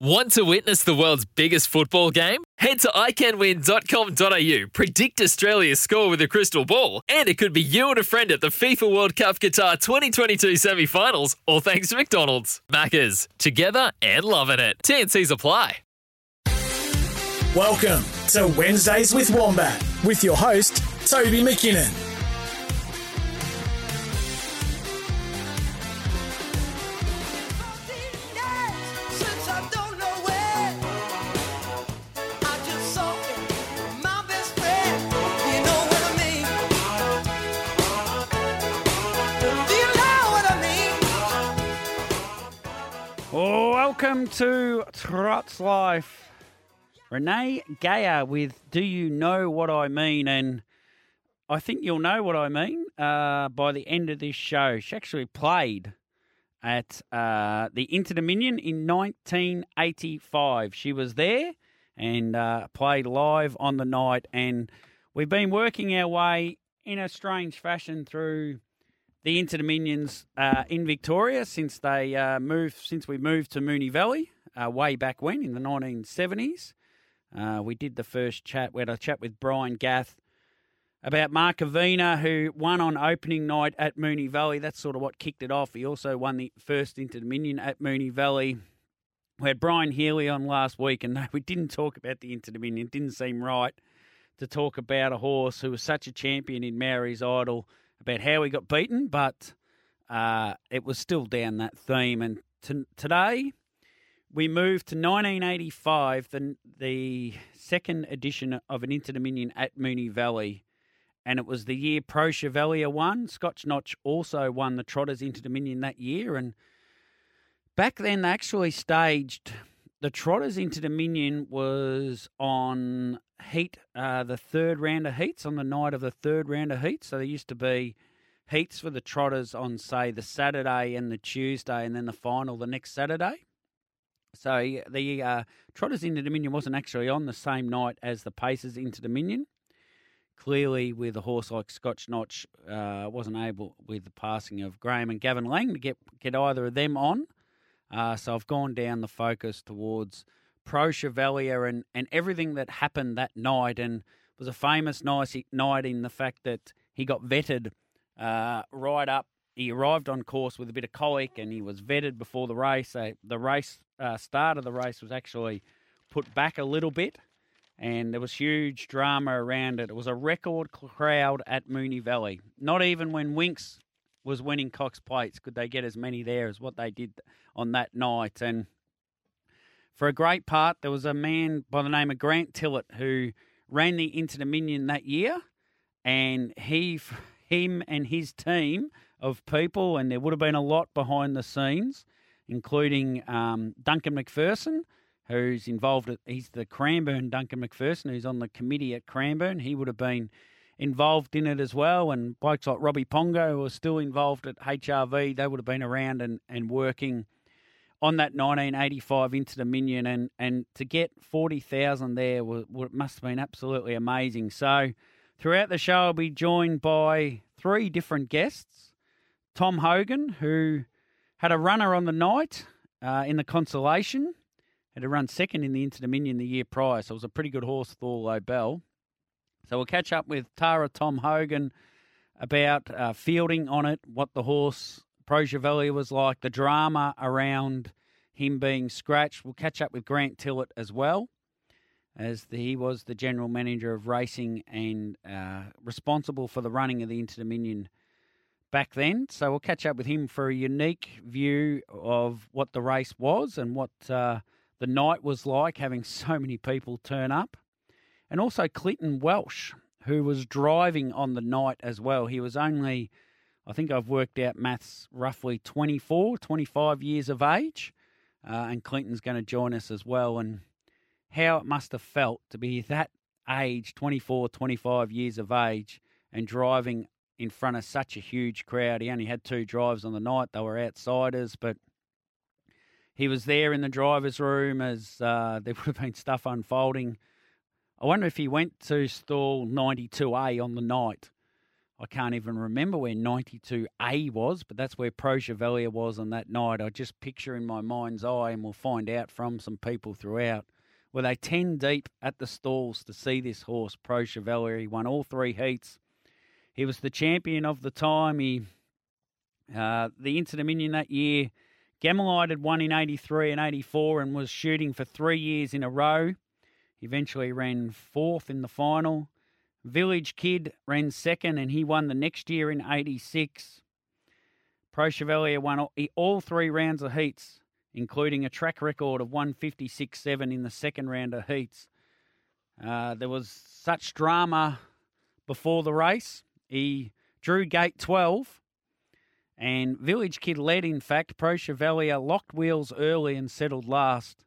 Want to witness the world's biggest football game? Head to iCanWin.com.au, predict Australia's score with a crystal ball, and it could be you and a friend at the FIFA World Cup Qatar 2022 semi finals, all thanks to McDonald's. Maccas, together and loving it. TNC's apply. Welcome to Wednesdays with Wombat with your host, Toby McKinnon. Welcome to Trots Life. Renee Geyer with Do You Know What I Mean? And I think you'll know what I mean uh, by the end of this show. She actually played at uh, the Inter Dominion in 1985. She was there and uh, played live on the night. And we've been working our way in a strange fashion through the Inter Dominions uh, in Victoria since they uh, moved since we moved to Moonee Valley uh, way back when in the 1970s. Uh, we did the first chat. We had a chat with Brian Gath about Markovina, who won on opening night at Moonee Valley. That's sort of what kicked it off. He also won the first Inter Dominion at Moonee Valley. We had Brian Healy on last week, and we didn't talk about the Inter Dominion. It didn't seem right to talk about a horse who was such a champion in Maori's Idol about how he got beaten, but uh, it was still down that theme. And t- today we move to 1985, the, the second edition of an Inter Dominion at Moonee Valley. And it was the year Pro Chevalier won. Scotch Notch also won the Trotters Inter Dominion that year. And back then, they actually staged the Trotters Inter Dominion was on heat, uh, the third round of heats on the night of the third round of heats. So there used to be heats for the Trotters on, say, the Saturday and the Tuesday, and then the final the next Saturday. So the uh, Trotters Inter Dominion wasn't actually on the same night as the Pacers Inter Dominion. Clearly, with a horse like Scotch Notch, uh, wasn't able with the passing of Graham and Gavin Lang to get get either of them on. Uh, so I've gone down the focus towards Pro Chevalier and, and everything that happened that night. And was a famous night in the fact that he got vetted uh, right up. He arrived on course with a bit of colic and he was vetted before the race. So the race uh, start of the race was actually put back a little bit and there was huge drama around it. It was a record crowd at Moonee Valley. Not even when Winx was winning Cox plates could they get as many there as what they did on that night. And for a great part, there was a man by the name of Grant Tillett who ran the Inter Dominion that year, and he, him, and his team of people, and there would have been a lot behind the scenes, including um, Duncan McPherson, who's involved. At, he's the Cranbourne Duncan McPherson, who's on the committee at Cranbourne. He would have been involved in it as well, and blokes like Robbie Pongo, who are still involved at HRV, they would have been around and, and working on that 1985 Inter Dominion, and and to get 40,000 there was, must have been absolutely amazing. So throughout the show, I'll be joined by three different guests. Tom Hogan, who had a runner on the night uh, in the consolation, had to run second in the Inter Dominion the year prior, so it was a pretty good horse, Thorlo Bell. So we'll catch up with Tara Tom Hogan about uh, fielding on it, what the horse Pro was like, the drama around him being scratched. We'll catch up with Grant Tillett as well, as the, he was the general manager of racing and uh, responsible for the running of the Inter Dominion back then. So we'll catch up with him for a unique view of what the race was and what uh, the night was like, having so many people turn up. And also Clinton Welsh, who was driving on the night as well. He was only I think I've worked out maths roughly 24, 25 years of age. Uh, and Clinton's going to join us as well. And how it must have felt to be that age, 24, 25 years of age, and driving in front of such a huge crowd. He only had two drives on the night, they were outsiders, but he was there in the driver's room as uh, there would have been stuff unfolding. I wonder if he went to stall 92A on the night. I can't even remember where 92A was, but that's where Pro Chevalier was on that night. I just picture in my mind's eye, and we'll find out from some people throughout. Were they 10 deep at the stalls to see this horse, Pro Chevalier? He won all three heats. He was the champion of the time. He, uh, the Inter Dominion that year, Gammalite had won in 83 and 84 and was shooting for three years in a row. He eventually ran fourth in the final. Village Kid ran second and he won the next year in 86. Pro Chevalier won all, three rounds of heats, including a track record of 156.7 in the second round of heats. Uh, there was such drama before the race. He drew gate 12 and Village Kid led, in fact. Pro Chevalier locked wheels early and settled last.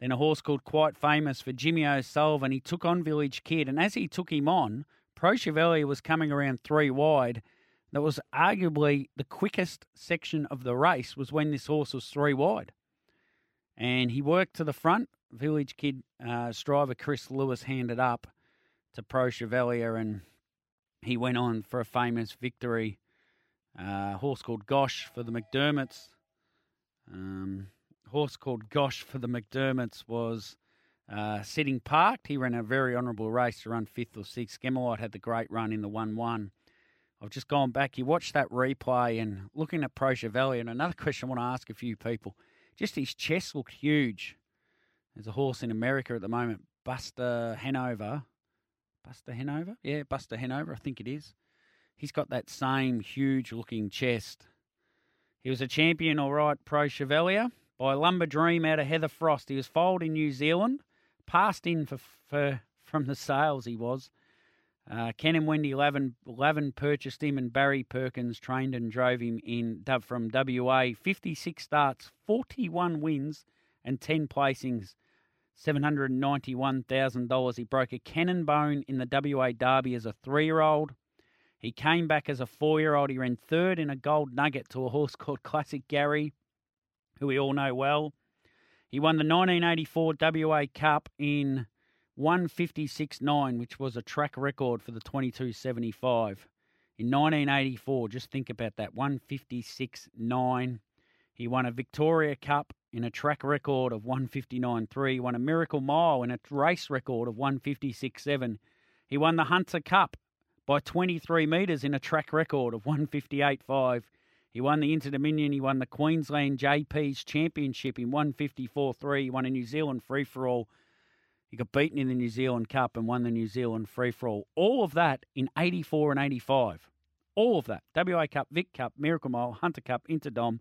Then a horse called Quite Famous for Jimmy O'Sullivan. He took on Village Kid, and as he took him on, Pro Chevalier was coming around three wide. That was arguably the quickest section of the race was when this horse was three wide. And he worked to the front. Village Kid uh, driver Chris Lewis handed up to Pro Chevalier, and he went on for a famous victory uh, horse called Gosh for the McDermotts. Um, horse called Gosh for the McDermotts was uh, sitting parked. He ran a very honourable race to run fifth or sixth. Gammalite had the great run in the 1 1. I've just gone back. You watch that replay and looking at Pro Chevalier. And another question I want to ask a few people just his chest looked huge. There's a horse in America at the moment, Buster Hanover. Buster Hanover? Yeah, Buster Hanover, I think it is. He's got that same huge looking chest. He was a champion, all right, Pro Chevalier by Lumber Dream out of Heather Frost. He was foaled in New Zealand, passed in for, for from the sales he was. Uh, Ken and Wendy Lavin, Lavin purchased him, and Barry Perkins trained and drove him in from WA. 56 starts, 41 wins, and 10 placings. $791,000. He broke a cannon bone in the WA Derby as a three year old. He came back as a four year old. He ran third in a gold nugget to a horse called Classic Gary, who we all know well. He won the 1984 WA Cup in 156.9, which was a track record for the 2275. In 1984, just think about that 156.9. He won a Victoria Cup in a track record of 159.3. He won a Miracle Mile in a race record of 156.7. He won the Hunter Cup by 23 metres in a track record of 158.5. He won the Inter Dominion. He won the Queensland JP's Championship in 154.3. He won a New Zealand free for all. He got beaten in the New Zealand Cup and won the New Zealand free for all. All of that in 84 and 85. All of that. WA Cup, Vic Cup, Miracle Mile, Hunter Cup, Interdom,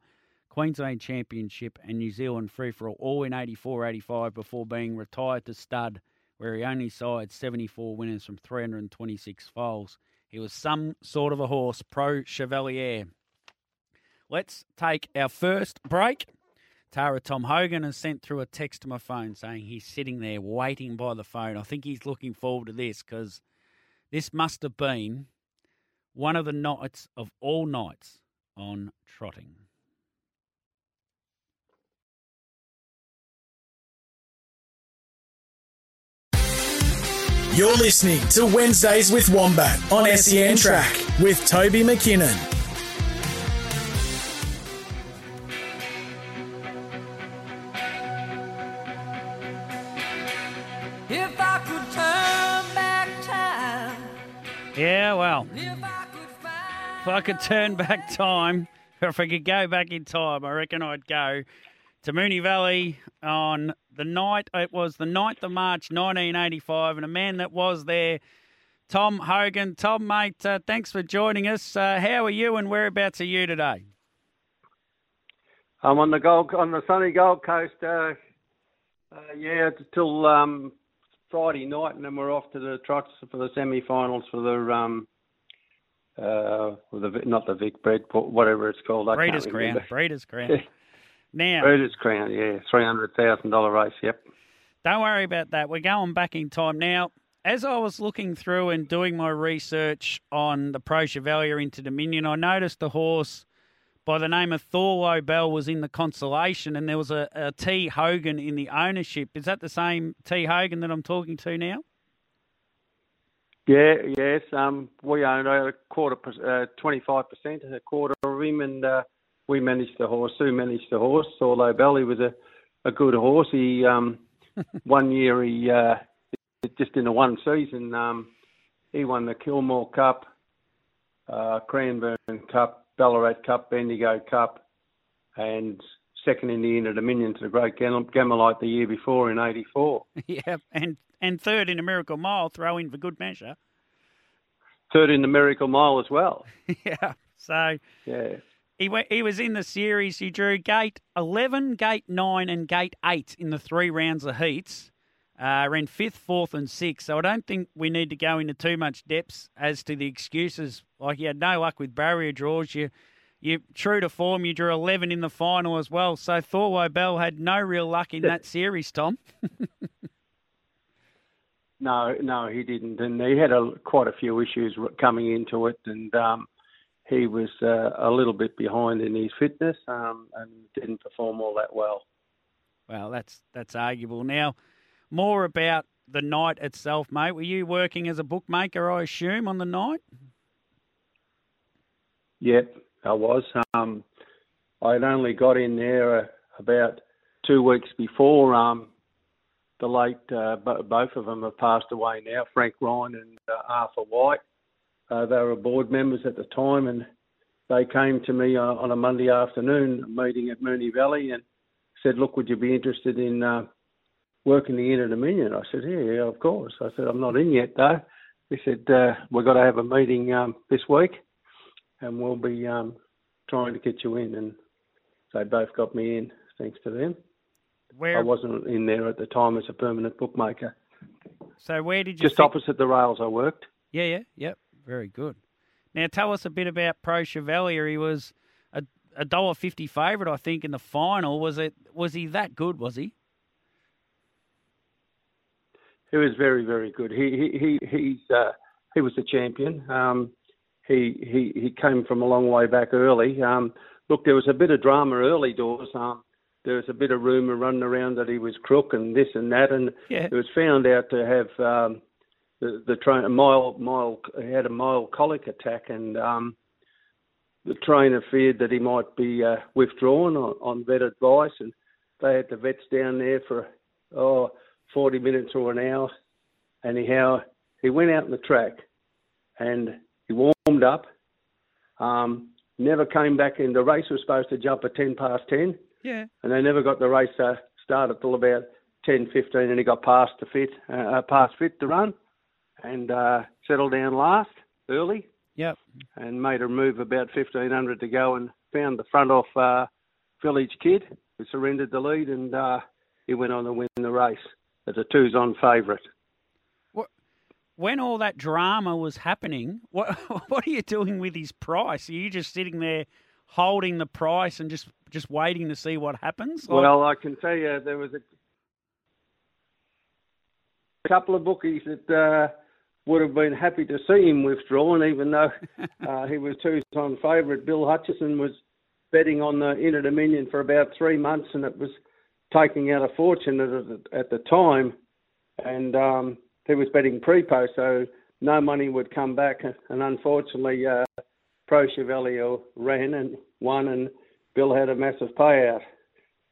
Queensland Championship, and New Zealand free for all, all in 84 85 before being retired to stud where he only sired 74 winners from 326 foals. He was some sort of a horse, Pro Chevalier. Let's take our first break. Tara Tom Hogan has sent through a text to my phone saying he's sitting there waiting by the phone. I think he's looking forward to this because this must have been one of the nights of all nights on trotting. You're listening to Wednesdays with Wombat on SEN Track with Toby McKinnon. Yeah, well. If I could, if I could turn back time, or if I could go back in time, I reckon I'd go to Moonee Valley on the night, it was the 9th of March 1985, and a man that was there, Tom Hogan. Tom, mate, uh, thanks for joining us. Uh, how are you and whereabouts are you today? I'm on the Gold, on the sunny Gold Coast. Uh, uh yeah, till um, Friday night, and then we're off to the trucks for the semi-finals for the um, uh, the not the Vic Bread, whatever it's called. Breeders' Crown. Breeders' Crown. Now, Breeders' Crown, yeah, three hundred thousand dollar race. Yep. Don't worry about that. We're going back in time now. As I was looking through and doing my research on the Pro Chevalier Inter Dominion, I noticed the horse by the name of Thorlo Bell was in the consolation, and there was a, a T Hogan in the ownership. Is that the same T Hogan that I'm talking to now? Yeah, yes. Um, we owned a quarter, uh, twenty-five percent, a quarter of him, and uh, we managed the horse. Sue managed the horse. Thorlo Bell, he was a, a good horse. He um, one year he uh, just in the one season um, he won the Kilmore Cup, uh, Cranbourne Cup, Ballarat Cup, Bendigo Cup, and second in the Inter Dominion to the Great Gammalite the year before in '84. Yeah, and and third in a Miracle Mile, throw in for good measure. Third in the Miracle Mile as well. yeah. So yeah. He went, he was in the series. He drew gate 11, gate 9, and gate 8 in the three rounds of heats. Uh, ran fifth, fourth, and sixth. So I don't think we need to go into too much depths as to the excuses. Like you had no luck with barrier draws. You, you true to form. You drew 11 in the final as well. So Thorlo Bell had no real luck in that series, Tom. no, no, he didn't, and he had a, quite a few issues coming into it, and um, he was uh, a little bit behind in his fitness um, and didn't perform all that well. Well, that's that's arguable. Now, more about the night itself, mate. Were you working as a bookmaker, I assume, on the night? Yep, I was. Um, I had only got in there uh, about two weeks before um, the late, uh, both of them have passed away now, Frank Ryan and uh, Arthur White. Uh, they were board members at the time, and they came to me uh, on a Monday afternoon meeting at Moonee Valley and said, "Look, would you be interested in uh, working the Inter Dominion?" I said, "Yeah, yeah, of course." I said, "I'm not in yet though." He said, uh, "We've got to have a meeting um, this week, and we'll be um, trying to get you in." And they both got me in, thanks to them. Where I wasn't in there at the time as a permanent bookmaker. So where did you? Just opposite the rails, I worked. Yeah, yeah, yep. Very good. Now tell us a bit about Pro Chevalier. He was a a dollar fifty favourite, I think, in the final. Was it? Was he that good? Was he? He was very, very good. He he he he's uh, he was a champion. Um, he he he came from a long way back early. Um, look, there was a bit of drama early doors. Um, there was a bit of rumour running around that he was crook and this and that, and yeah. it was found out to have um, the the trainer mild mild he had a mild colic attack and um, the trainer feared that he might be uh, withdrawn on, on vet advice and they had the vets down there for oh 40 minutes or an hour. Anyhow he went out on the track and he warmed up. Um, never came back in the race was supposed to jump at 10 past 10 yeah. And they never got the race uh, started till about 10 15 and he got past the fit uh, past fit to run and uh, settled down last early. Yep. And made a move about 1500 to go and found the front off uh, Village Kid, who surrendered the lead, and uh, he went on to win the race as a twos on favourite. When all that drama was happening, what what are you doing with his price? Are you just sitting there holding the price and just just waiting to see what happens? Like... Well, I can tell you there was a couple of bookies that uh, would have been happy to see him withdrawn, even though uh, he was two time favourite. Bill Hutchison was betting on the Inter Dominion for about three months, and it was taking out a fortune at, the, at the time. And um, he was betting pre-post, so no money would come back. And unfortunately, uh, Pro Chevalier ran and won, and Bill had a massive payout.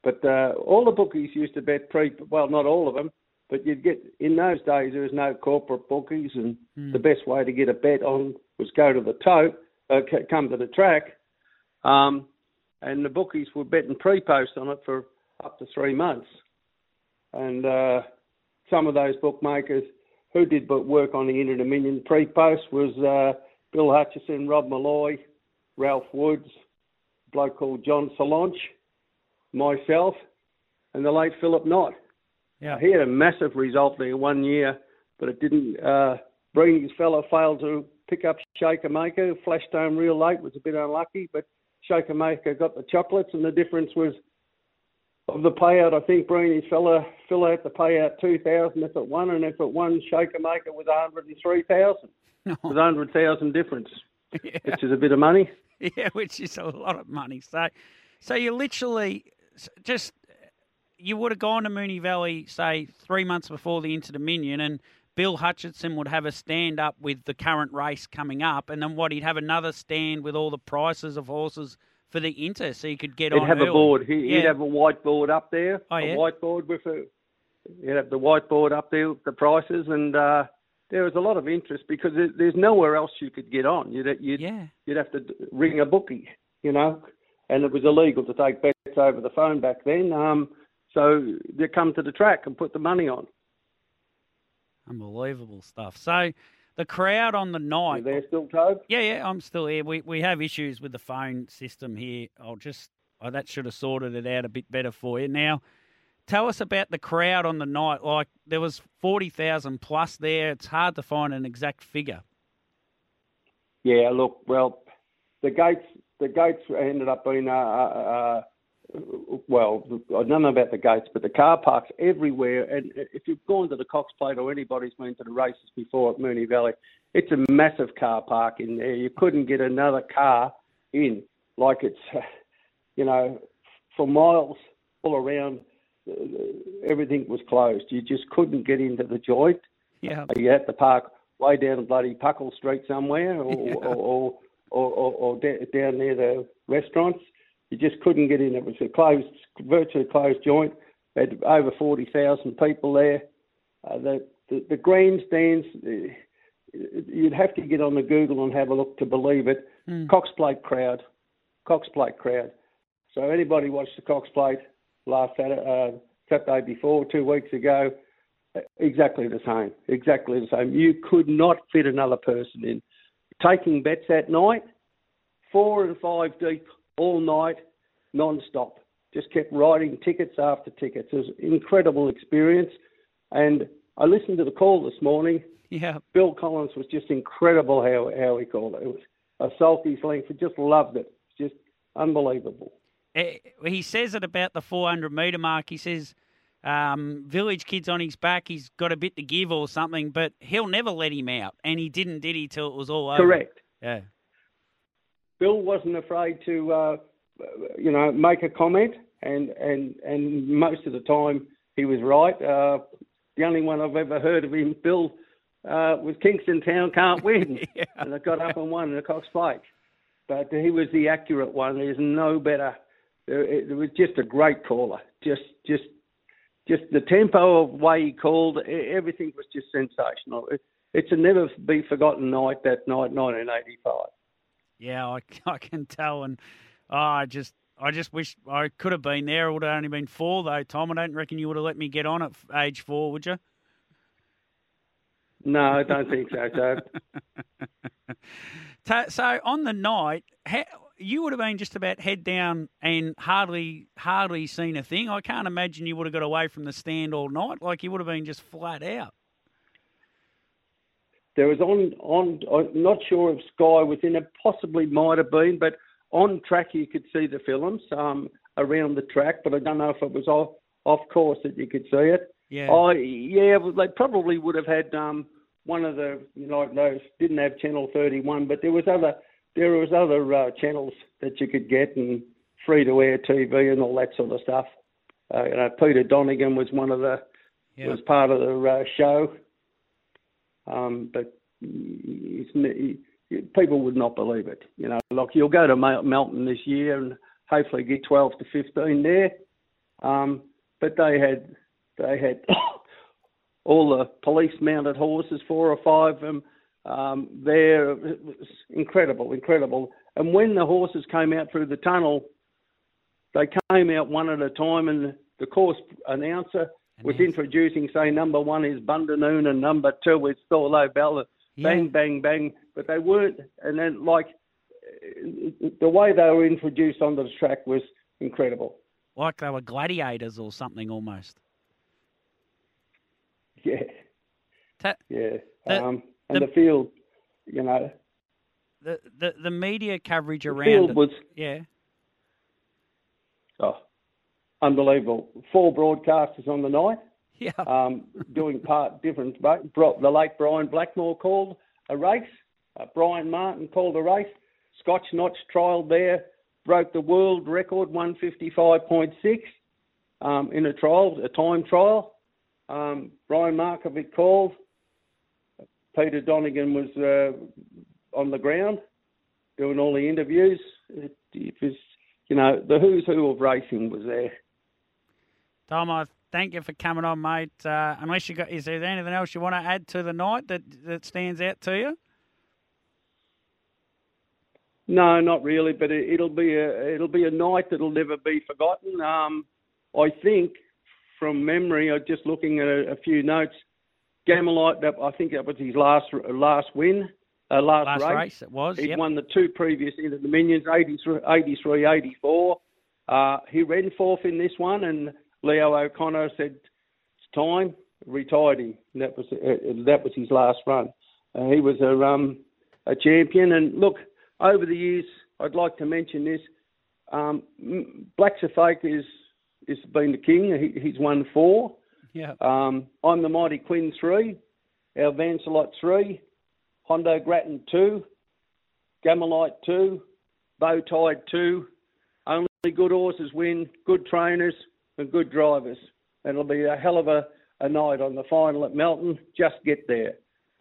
But uh, all the bookies used to bet pre. Well, not all of them but you'd get in those days there was no corporate bookies, and mm. the best way to get a bet on was go to the tote, uh, come to the track, um, and the bookies were betting pre-post on it for up to three months, and uh, some of those bookmakers who did but work on the Inter Dominion pre-post was uh, Bill Hutchison, Rob Malloy, Ralph Woods, a bloke called John Solange, myself, and the late Philip Knott. Yeah. He had a massive result there one year, but it didn't. Uh, Breeding's fellow failed to pick up Shaker Maker. Flashed home real late, was a bit unlucky, but Shaker Maker got the chocolates, and the difference was of the payout, I think Breeny's fella fill out the payout two thousand if it won, and if it won, Shaker Maker was one hundred and three thousand. There's a hundred thousand difference, yeah. which is a bit of money. Yeah, which is a lot of money. So, so you literally just you would have gone to Moonee Valley, say three months before the Inter Dominion, and Bill Hutchinson would have a stand up with the current race coming up, and then what he'd have another stand with all the prices of horses for the Inter, so you could get He'd on. have a board. He, Yeah. He'd have a whiteboard up there. Oh, yeah? A whiteboard with a. He'd have the whiteboard up there with the prices, and uh, there was a lot of interest because there, there's nowhere else you could get on. You'd you'd, Yeah. you'd have to ring a bookie, you know, and it was illegal to take bets over the phone back then. Um, so they come to the track and put the money on. Unbelievable stuff. So the crowd on the You night. there still? Yeah, yeah, I'm still here. We we have issues with the phone system here. I'll just oh, that should have sorted it out a bit better for you. Now, tell us about the crowd on the night. Like there was forty thousand plus there. It's hard to find an exact figure. Yeah, look, well, the gates the gates ended up being uh, uh, uh, well, I don't know about the gates, but the car parks everywhere. And if you've gone to the Cox Plate or anybody's been to the races before at Moonee Valley, it's a massive car park in there. You couldn't get another car in. Like it's, you know, for miles all around, everything was closed. You just couldn't get into the joint. Yeah, You had to park way down bloody Puckle Street somewhere, or Yeah. or, or, or, or, or down near the restaurants. You just couldn't get in. It was a closed, virtually closed joint. Had over forty thousand people there. Uh, the, the the grandstands, uh, you'd have to get on the Google and have a look to believe it. Mm. Cox Plate crowd, Cox Plate crowd. So anybody watched the Cox Plate last Saturday, uh, Saturday before, two weeks ago? Exactly the same. Exactly the same. You could not fit another person in. Taking bets that night, four and five deep all night, non-stop. Just kept writing tickets after tickets. It was an incredible experience. And I listened to the call this morning. yeah. Bill Collins was just incredible how, how he called it. It was a Salty's length. I just loved it. It's just unbelievable. Eh, He says it about the 400 metre mark. He says, um, Village Kid's on his back. He's got a bit to give or something, but he'll never let him out. And he didn't, did he, till it was all over? Correct. Yeah. Bill wasn't afraid to, uh, you know, make a comment, and, and, and most of the time he was right. Uh, the only one I've ever heard of him, Bill, uh, was Kingston Town can't win, Yeah. and it got up and won in the Cox Plate. But he was the accurate one. There's no better. It, was just a great caller. Just, just, just the tempo of way he called. Everything was just sensational. It's a never be forgotten night. That night, 1985. Yeah, I, I can tell, and oh, I just I just wish I could have been there. It would have only been four though, Tom. I don't reckon you would have let me get on at age four, would you? No, I don't think so. Ta- So on the night, you would have been just about head down and hardly hardly seen a thing. I can't imagine you would have got away from the stand all night. Like you would have been just flat out. There was on on. I'm not sure if Sky was in it. Possibly might have been, but on track you could see the films um, around the track. But I don't know if it was off off course that you could see it. Yeah. I yeah, they probably would have had um, one of the you know those didn't have channel 31, but there was other there was other uh, channels that you could get and free to air TV and all that sort of stuff. Uh, you know, Peter Donegan was one of the Yeah. was part of the uh, show. Um, but people would not believe it. You know, like you'll go to Melton this year and hopefully get 12 to 15 there. Um, but they had they had all the police mounted horses, four or five of them. Um, there, it was incredible, incredible. And when the horses came out through the tunnel, they came out one at a time, and the course announcer was introducing, say, number one is Bundanoon and number two is Thorlo Bell. Bang, bang, bang. But they weren't. And then, like, the way they were introduced onto the track was incredible. Like they were gladiators or something almost. Yeah, Ta- yeah. The- um, and the- the, field, you know, the, the the media coverage the around field it. was Yeah. oh, unbelievable. Four broadcasters on the night. Yeah. Um, doing part different. The late Brian Blackmore called a race. Uh, Brian Martin called a race. Scotch Notch trialled there, broke the world record 155.6 um, in a trial, a time trial. Um, Brian Markovic called. Peter Donegan was uh, on the ground doing all the interviews. It, it, was, you know, the who's who of racing was there. Tom, I thank you for coming on, mate. Uh, unless you got, is there anything else you want to add to the night that that stands out to you? No, not really. But it, will be a it'll be a night that'll never be forgotten. Um, I think, from memory, I'm just looking at a, a few notes. Gammalite, that I think that was his last last win, uh, last, last race. race. It was. He yep. won the two previous Inter Dominions, 83, 83 84. Uh, he ran fourth in this one, and Leo O'Connor said, "It's time." Retired him. That was uh, that was his last run. Uh, he was a um, a champion, and look, over the years, I'd like to mention this. Um, Blacks A Fake is is been the king. He, he's won four. Yeah. Um, I'm the Mighty Quinn three, our Vancelot three, Hondo Grattan two, Gammalite two, Bowtide two. Only good horses win, good trainers good drivers. And it'll be a hell of a, a night on the final at Melton. Just get there.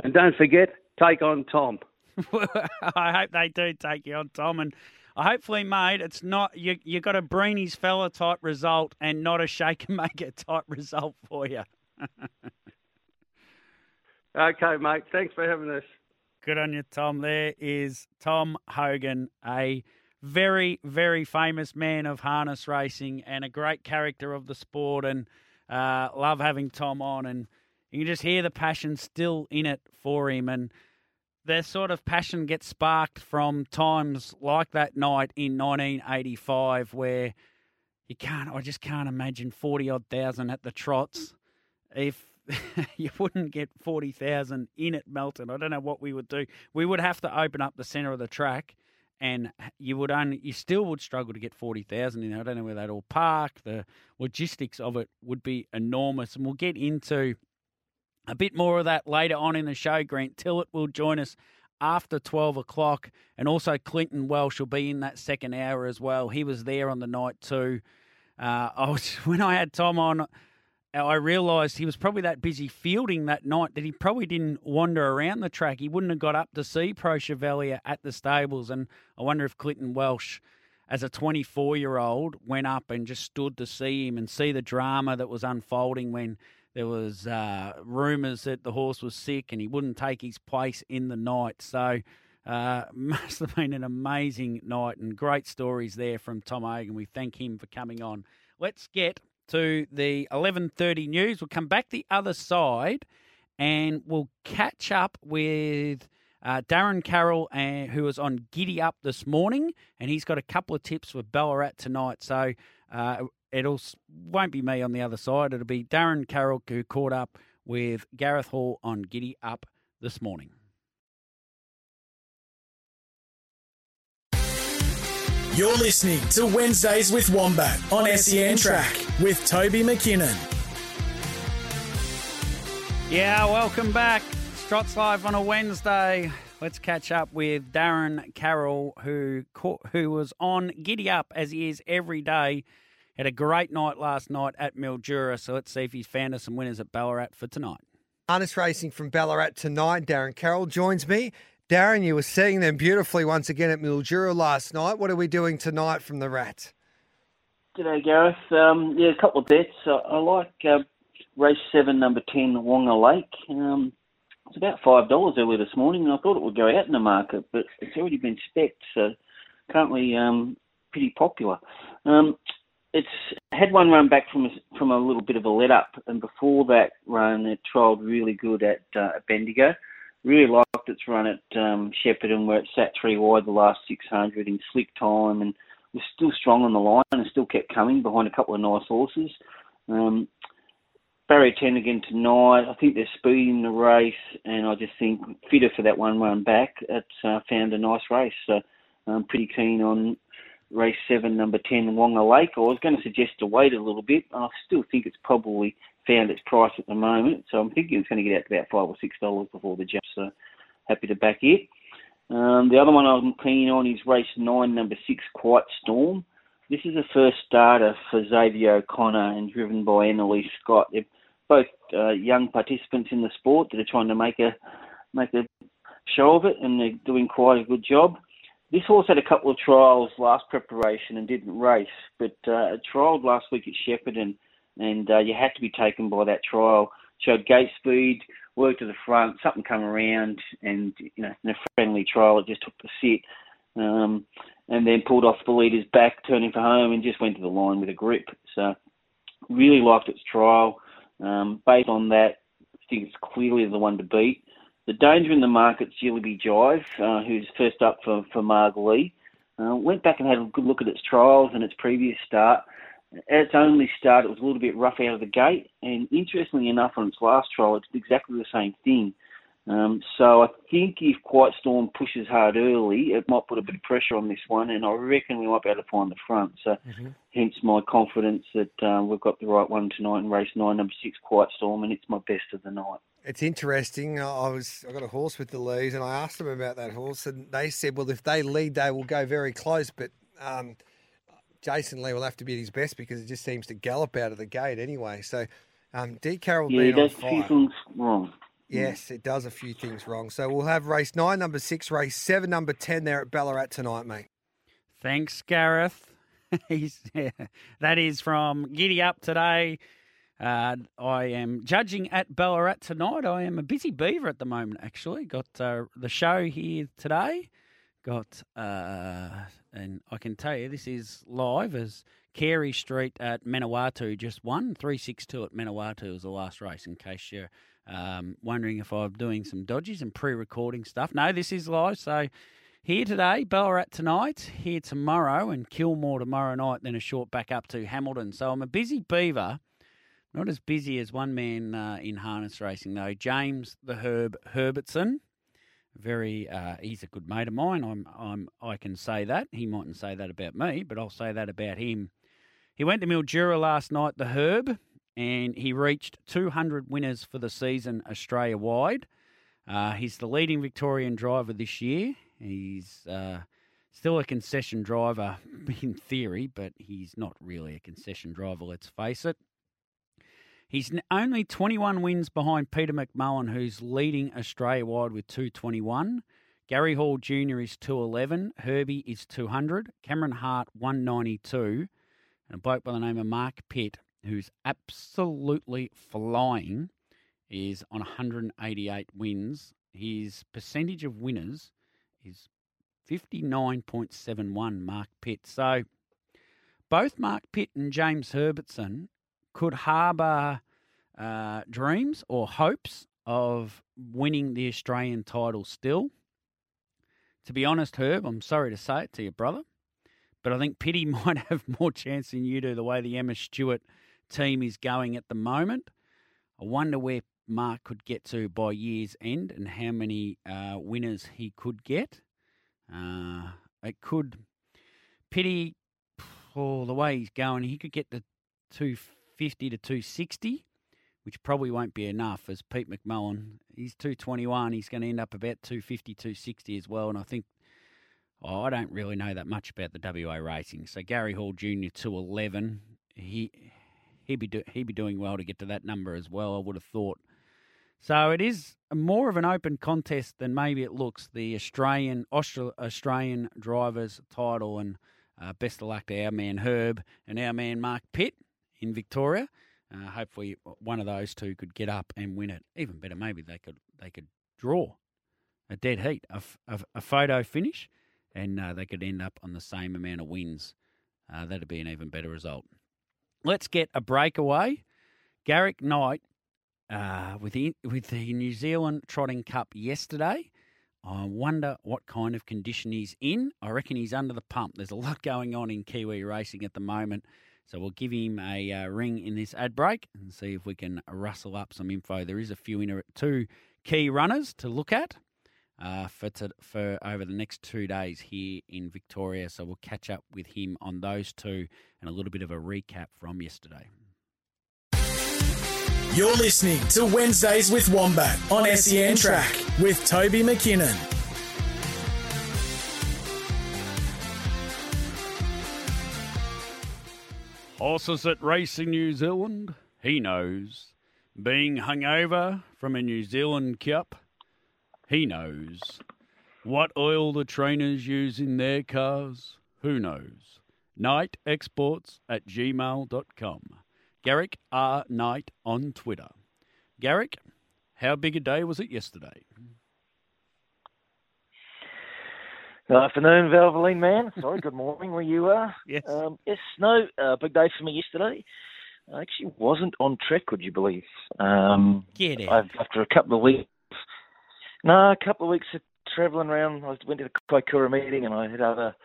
And don't forget, take on Tom. I hope they do take you on, Tom. And hopefully, mate, it's not you. You got a Breeny's fella type result and not a shake and make it type result for you. okay, mate. Thanks for having us. Good on you, Tom. There is Tom Hogan, a very, very famous man of harness racing and a great character of the sport. And uh, love having Tom on. And you can just hear the passion still in it for him. And the sort of passion gets sparked from times like that night in 1985 where you can't, I just can't imagine 40 odd thousand at the trots. If you wouldn't get 40,000 in at Melton, I don't know what we would do. We would have to open up the centre of the track and you would only you still would struggle to get 40,000 in. I don't know where they'd all park. The logistics of it would be enormous and we'll get into a bit more of that later on in the show. Grant Tillett will join us after 12 o'clock. And also, Clinton Welsh will be in that second hour as well. He was there on the night too. Uh, I was When I had Tom on, I realised he was probably that busy fielding that night that he probably didn't wander around the track. He wouldn't have got up to see Pro Chevalier at the stables. And I wonder if Clinton Welsh, as a 24 year old, went up and just stood to see him and see the drama that was unfolding when there was uh, rumours that the horse was sick and he wouldn't take his place in the night. So uh, must have been an amazing night and great stories there from Tom Hogan. We thank him for coming on. Let's get to the 11:30 news. We'll come back the other side and we'll catch up with. Uh, Darren Carroll, uh, who was on Giddy Up this morning, and he's got a couple of tips for Ballarat tonight. So uh, it'll won't be me on the other side. It'll be Darren Carroll who caught up with Gareth Hall on Giddy Up this morning. You're listening to Wednesdays with Wombat on SEN Track with Toby McKinnon. Yeah, welcome back. Strots Live on a Wednesday. Let's catch up with Darren Carroll, who who was on Giddy Up as he is every day had a great night last night at Mildura, so let's see if he's found us some winners at Ballarat for tonight. Harness racing from Ballarat tonight. Darren Carroll joins me. Darren, you were seeing them beautifully once again at Mildura last night. What are we doing tonight from the Rat? G'day, Gareth. Um, yeah, a couple of bets. I, I like uh, race seven, number ten, Wonga Lake. Um, it's about five dollars earlier this morning, and I thought it would go out in the market, but it's already been specced, so currently um, pretty popular. Um, it's had one run back from a, from a little bit of a let up, and before that run, it trialled really good at, uh, at Bendigo. Really liked its run at um, Shepparton, where it sat three wide the last 600 in slick time, and was still strong on the line and still kept coming behind a couple of nice horses. Um, Barrier 10 again tonight. I think they're speeding the race, and I just think fitter for that one run back. It's uh, found a nice race, so I'm pretty keen on race seven, number ten, Wonga Lake. I was going to suggest to wait a little bit. I still think it's probably found its price at the moment, so I'm thinking it's going to get out to about five or six dollars before the jump. So happy to back it. Um, the other one I'm keen on is race nine, number six, Quiet Storm. This is a first starter for Xavier O'Connor and driven by Annalise Scott. They're both uh, young participants in the sport that are trying to make a make a show of it, and they're doing quite a good job. This horse had a couple of trials last preparation and didn't race, but uh, it trialled last week at Shepparton, and uh, you had to be taken by that trial. Showed gate speed, worked to the front, something come around, and you know, in a friendly trial, it just took the sit, um, and then pulled off the leader's back, turning for home, and just went to the line with a grip. So, really liked its trial. Um, based on that, I think it's clearly the one to beat. The danger in the market's Jillaby Jive, uh, who's first up for, for Marg Lee. Uh, went back and had a good look at its trials and its previous start. At its only start, it was a little bit rough out of the gate, and interestingly enough, on its last trial, it did exactly the same thing. Um, so I think if Quiet Storm pushes hard early, it might put a bit of pressure on this one, and I reckon we might be able to find the front. So, mm-hmm. hence my confidence that uh, we've got the right one tonight in race nine, number six, Quiet Storm, and it's my best of the night. It's interesting. I was I got a horse with the leads, and I asked them about that horse, and they said, well, if they lead, they will go very close, but. Um, Jason Lee will have to be at his best because it just seems to gallop out of the gate anyway. So, um, D. Carroll yeah, being on fire. few things wrong. Yes, it does a few things wrong. So we'll have race nine, number six, race seven, number ten there at Ballarat tonight, mate. Thanks, Gareth. He's, yeah, that is from Giddy Up today. Uh, I am judging at Ballarat tonight. I am a busy beaver at the moment, actually. Got uh, the show here today. Got, uh, and I can tell you this is live as Carey Street at Manawatu just won. 362 at Manawatu was the last race, in case you're um, wondering if I'm doing some dodges and pre recording stuff. No, this is live. So here today, Ballarat tonight, here tomorrow, and Kilmore tomorrow night, then a short back up to Hamilton. So I'm a busy beaver. Not as busy as one man uh, in harness racing, though. James the Herb Herbertson. Very, uh, he's a good mate of mine. I'm, I'm, I can say that. He mightn't say that about me, but I'll say that about him. He went to Mildura last night, the Herb, and he reached 200 winners for the season Australia wide. Uh, he's the leading Victorian driver this year. He's uh, still a concession driver in theory, but he's not really a concession driver, let's face it. He's only 21 wins behind Peter McMullen, who's leading Australia wide with 221. Gary Hall Jr. is 211. Herbie is 200. Cameron Hart, 192. And a bloke by the name of Mark Pitt, who's absolutely flying, is on 188 wins. His percentage of winners is 59.71, Mark Pitt. So both Mark Pitt and James Herbertson could harbour uh, dreams or hopes of winning the Australian title still. To be honest, Herb, I'm sorry to say it to you, brother, but I think Pity might have more chance than you do the way the Emma Stewart team is going at the moment. I wonder where Mark could get to by year's end and how many uh, winners he could get. Uh, it could Pity, oh, the way he's going, he could get to 250 to 260, which probably won't be enough. As Pete McMullen, he's 221, he's going to end up about 250, 260 as well. And I think oh, I don't really know that much about the WA racing. So Gary Hall Jr. 211, he he'd be do, he'd be doing well to get to that number as well. I would have thought. So it is more of an open contest than maybe it looks. The Australian Austral, Australian drivers title and uh, best of luck to our man Herb and our man Mark Pitt in Victoria. Uh, hopefully, one of those two could get up and win it. Even better, maybe they could they could draw a dead heat, a, a, a photo finish, and uh, they could end up on the same amount of wins. Uh, that'd be an even better result. Let's get a breakaway. Garrick Knight uh, with, the, with the New Zealand Trotting Cup yesterday. I wonder what kind of condition he's in. I reckon he's under the pump. There's a lot going on in Kiwi racing at the moment. So we'll give him a uh, ring in this ad break and see if we can rustle up some info. There is a few in two key runners to look at. uh, for for over the next two days here in Victoria. So we'll catch up with him on those two and a little bit of a recap from yesterday. You're listening to Wednesdays with Wombat on SEN Track with Toby McKinnon. Horses at Racing New Zealand, he knows. Being hungover from a New Zealand Cup, he knows. What oil the trainers use in their cars, who knows. Knight Exports at gmail.com. Garrick R. Knight on Twitter. Garrick, how big a day was it yesterday? Good afternoon, Valvoline man. Sorry, good morning where you are. Yes. Um, yes, no, uh, big day for me yesterday. I actually wasn't on track, would you believe? Um, Get I've, after a couple of weeks, no, a couple of weeks of travelling around. I went to the Kaikoura meeting and I had other,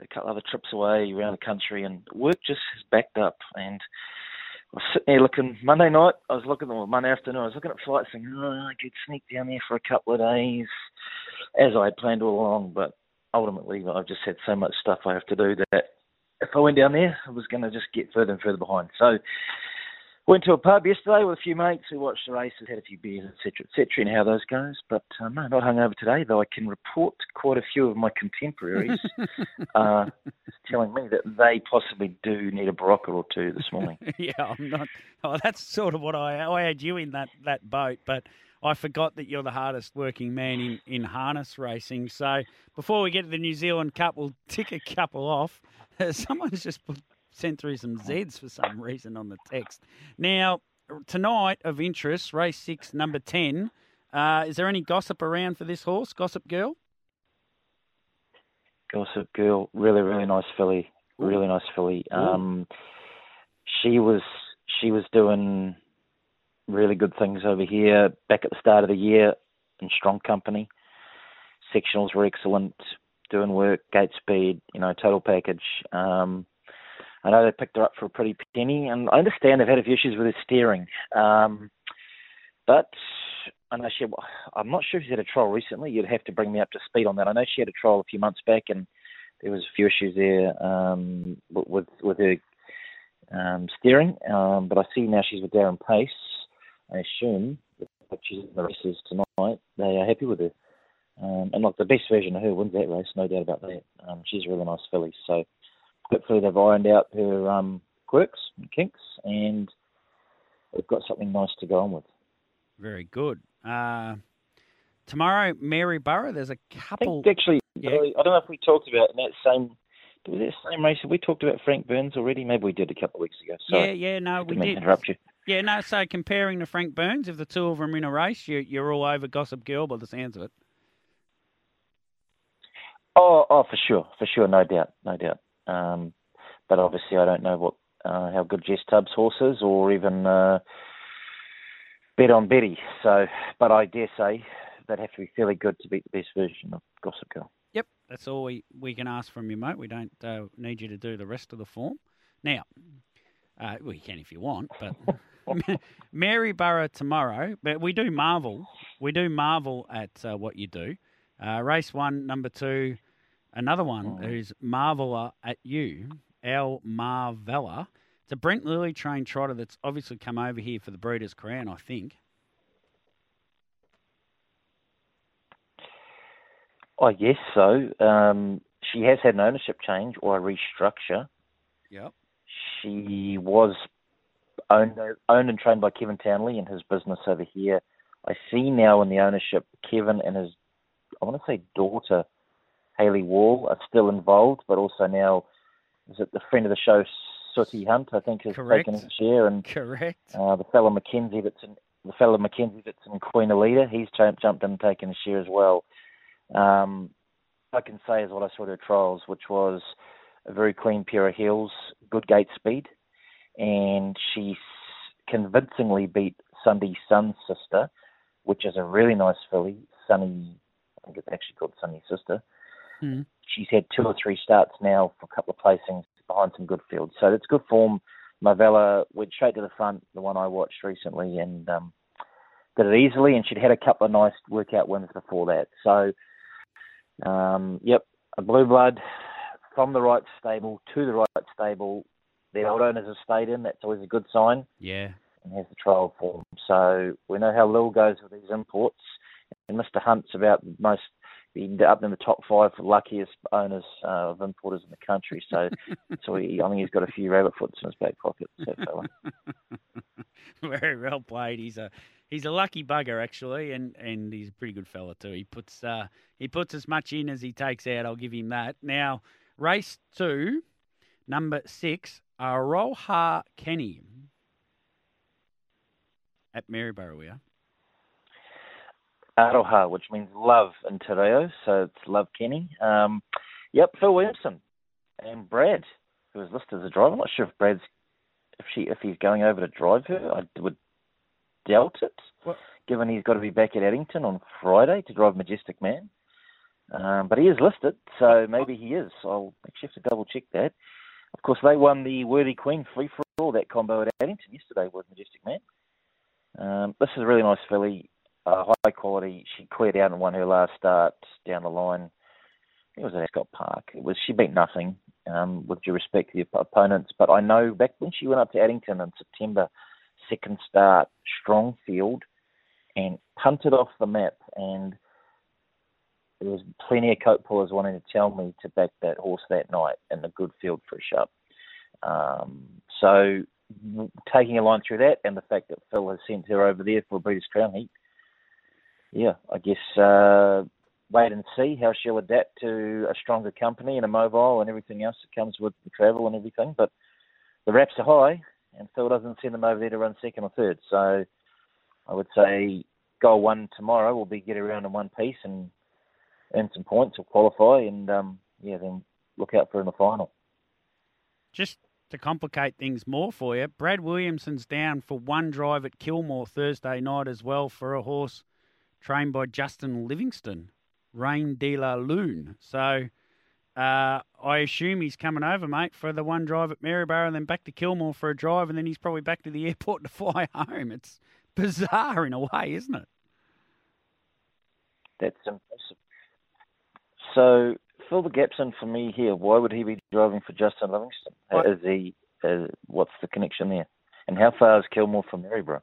a couple of other trips away around the country, and work just has backed up. And I was sitting there looking Monday night. I was looking, well, Monday afternoon. I was looking at flights, thinking, oh, I could sneak down there for a couple of days, as I had planned all along. But ultimately, I've just had so much stuff I have to do that if I went down there, I was going to just get further and further behind. So went to a pub yesterday with a few mates. We watched the races, had a few beers, etc., etc., and how those goes. But uh, no, not hungover today, though. I can report quite a few of my contemporaries uh, telling me that they possibly do need a Berocca or two this morning. yeah, I'm not. Oh, that's sort of what I I had you in that that boat, but I forgot that you're the hardest working man in in harness racing. So before we get to the New Zealand Cup, we'll tick a couple off. Someone's just sent through some Zs for some reason on the text. Now tonight of interest, race six, number ten. Uh, is there any gossip around for this horse, Gossip Girl? Gossip Girl, really, really nice filly. Really nice filly. Um, she was she was doing really good things over here back at the start of the year in strong company. Sectionals were excellent, doing work, gate speed, you know, total package. Um, I know they picked her up for a pretty penny, and I understand they've had a few issues with her steering. Um, but I know she, I'm not sure if she's had a trial recently. You'd have to bring me up to speed on that. I know she had a trial a few months back, and there was a few issues there um, with with her um, steering. Um, but I see now she's with Darren Pace. I assume that she's in the races tonight. They are happy with her. Um, and like the best version of her wins that race, no doubt about that. Um, she's a really nice filly. So hopefully they've ironed out her um, quirks and kinks, and they've got something nice to go on with. Very good. Uh, tomorrow, Maryborough. There's a couple. I think actually, Yeah. I don't know if we talked about in that same. That same race? Have we talked about Frank Burns already? Maybe we did a couple of weeks ago. yeah, Sorry, yeah, no, we didn't did. interrupt you. Yeah, no. So comparing to Frank Burns, if the two of them are in a race, you, you're all over Gossip Girl by the sounds of it. Oh, oh, for sure, for sure, no doubt, no doubt. Um, but obviously, I don't know what uh, how good Jess Tubbs' horse is, or even uh, bet on Betty. So, but I dare say they'd have to be fairly good to beat the best version of Gossip Girl. Yep, that's all we, we can ask from you, mate. We don't uh, need you to do the rest of the form. Now, uh, well, you can if you want, but Maryborough tomorrow. But we do marvel. We do marvel at uh, what you do. Uh, race one, number two, another one who's marveler at you, El Marvella. It's a Brent Lilly trained trotter that's obviously come over here for the Breeders' Crown, I think. I guess so. Um, she has had an ownership change or a restructure. Yep. She was owned, owned and trained by Kevin Townley and his business over here. I see now in the ownership, Kevin and his, I want to say daughter, Haley Wall, are still involved, but also now, is it the friend of the show, Sooty Hunt, I think, has Correct. taken a share, and Correct. uh, the fellow Mackenzie that's in the fellow Mackenzie that's in Queen Alita, he's jumped jumped in and taken a share as well. Um, I can say is what I saw at her trials, which was a very clean pair of heels, good gate speed, and she convincingly beat Sunday Sun's sister, which is a really nice filly. Sunny, I think it's actually called Sunny Sister. Hmm. She's had two or three starts now for a couple of placings behind some good fields, so it's good form. Marvella went straight to the front, the one I watched recently, and um, did it easily, and she'd had a couple of nice workout wins before that. So, um, yep, a blue blood from the right stable to the right stable. The old owners have stayed in. That's always a good sign. Yeah. And has the trial form. So we know how Lil goes with these imports. And Mr. Hunt's about the most up in the top five luckiest owners uh, of importers in the country. So, so he, I think he's got a few rabbit foots in his back pocket. Fella. Very well played. He's a he's a lucky bugger actually, and, and he's a pretty good fella too. He puts uh, he puts as much in as he takes out. I'll give him that. Now, race two, number six, Aroha Kenny at Maryborough. We are. Aroha, which means love in Te Reo, so it's Love Kenny. Um, yep, Phil Williamson and Brad, who is listed as a driver. I'm not sure if Brad's if she if he's going over to drive her. I would doubt it, what? given he's got to be back at Addington on Friday to drive Majestic Man. Um, but he is listed, so maybe he is. I'll actually have to double check that. Of course, they won the Worthy Queen free for all that combo at Addington yesterday with Majestic Man. Um, this is a really nice filly uh, high quality. She cleared out and won her last start down the line. It was at Ascot Park. It was she beat nothing, um, with due respect to the opponents. But I know back when she went up to Addington in September, second start, strong field, and punted off the map. And there was plenty of coat pullers wanting to tell me to back that horse that night in the good field fresh up. Um, so taking a line through that and the fact that Phil has sent her over there for a Breeders' Crown Heat, yeah, I guess uh, wait and see how she'll adapt to a stronger company and a mobile and everything else that comes with the travel and everything. But the wraps are high, and Phil doesn't send them over there to run second or third. So I would say goal one tomorrow will be get around in one piece and earn some points or qualify, and um, yeah, then look out for in the final. Just to complicate things more for you, Brad Williamson's down for one drive at Kilmore Thursday night as well for a horse trained by Justin Livingston, Rain de la Lune. So uh, I assume he's coming over, mate, for the one drive at Maryborough and then back to Kilmore for a drive, and then he's probably back to the airport to fly home. It's bizarre in a way, isn't it? That's impressive. So fill the gaps in for me here. Why would he be driving for Justin Livingston? What? Is he? Uh, what's the connection there? And how far is Kilmore from Maryborough?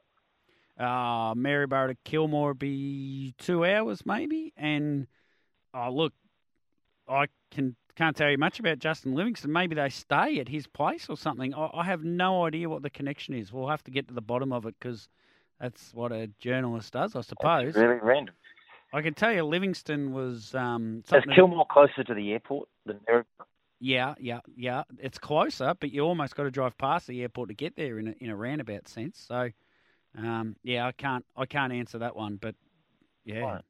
Uh, Maryborough to Kilmore be two hours maybe. And oh, look, I can can't tell you much about Justin Livingston. Maybe they stay at his place or something. I, I have no idea what the connection is. We'll have to get to the bottom of it because that's what a journalist does, I suppose. That's really random. I can tell you, Livingston was. Um, Is Kilmore closer to the airport than Maryborough? Yeah, yeah, yeah. It's closer, but you almost got to drive past the airport to get there in a, in a roundabout sense. So, um, yeah, I can't I can't answer that one, but yeah. Right.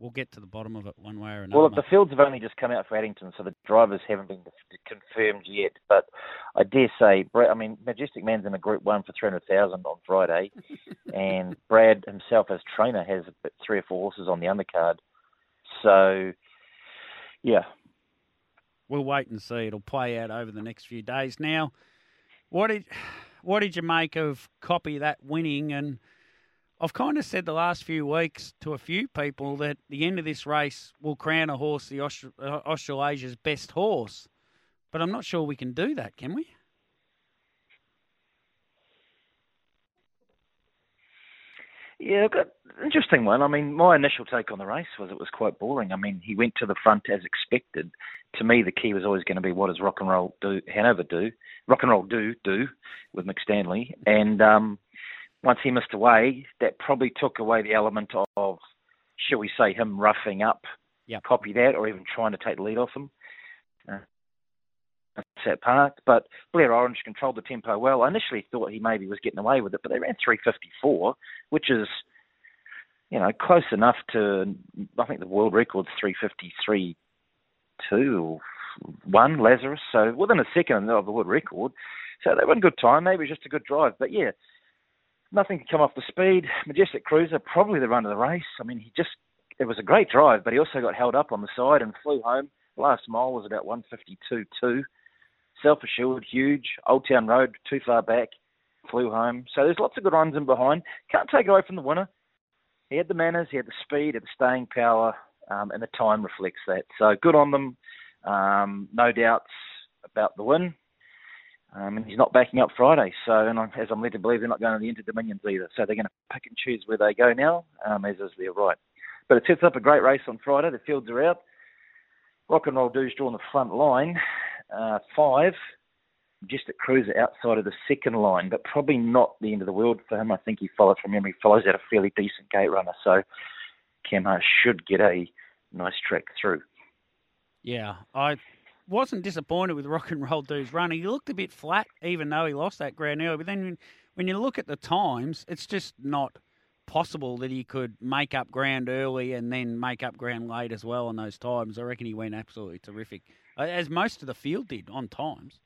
We'll get to the bottom of it one way or another. Well, the fields have only just come out for Addington, so the drivers haven't been confirmed yet. But I dare say, I mean, Majestic Man's in a Group One for three hundred thousand on Friday, and Brad himself as trainer has three or four horses on the undercard. So, yeah, we'll wait and see. It'll play out over the next few days. Now, what did what did you make of copy that winning and? I've kind of said the last few weeks to a few people that the end of this race will crown a horse the uh, Australasia's best horse, but I'm not sure we can do that, can we? Yeah, interesting one. I mean, my initial take on the race was it was quite boring. I mean, he went to the front as expected. To me, the key was always going to be what does rock and roll do, Hanover do, rock and roll do do with Mick Stanley, and um, once he missed away, that probably took away the element of, shall we say, him roughing up, yep. copy that, or even trying to take the lead off him. Uh, that part, but Blair Orange controlled the tempo well. I initially thought he maybe was getting away with it, but they ran 354, which is, you know, close enough to. I think the world record's 353 two or one Lazarus, so within a second of the world record. So they were in good time. Maybe just a good drive, but yeah, nothing could come off the speed. Majestic Cruiser, probably the run of the race. I mean, he just, it was a great drive, but he also got held up on the side and flew home. Last mile was about 152.2. Self assured, huge. Old Town Road, too far back. flew home. So there's lots of good runs in behind. Can't take away from the winner. He had the manners, he had the speed, he had the staying power, um, and the time reflects that. So good on them. Um, no doubts about the win. Um, and he's not backing up Friday. So, and I, as I'm led to believe, they're not going to the Inter Dominions either. So they're going to pick and choose where they go now, um, as is their right. But it sets up a great race on Friday. The fields are out. Rock and Roll Do's drawn the front line, uh, five. Just at cruiser outside of the second line, but probably not the end of the world for him. I think he follows from memory, follows out a fairly decent gate runner. So Cam should get a nice track through. Yeah, I wasn't disappointed with Rock and Roll Do's run. He looked a bit flat, even though he lost that ground early. But then when you look at the times, it's just not possible that he could make up ground early and then make up ground late as well on those times. I reckon he went absolutely terrific, uh, as most of the field did on times.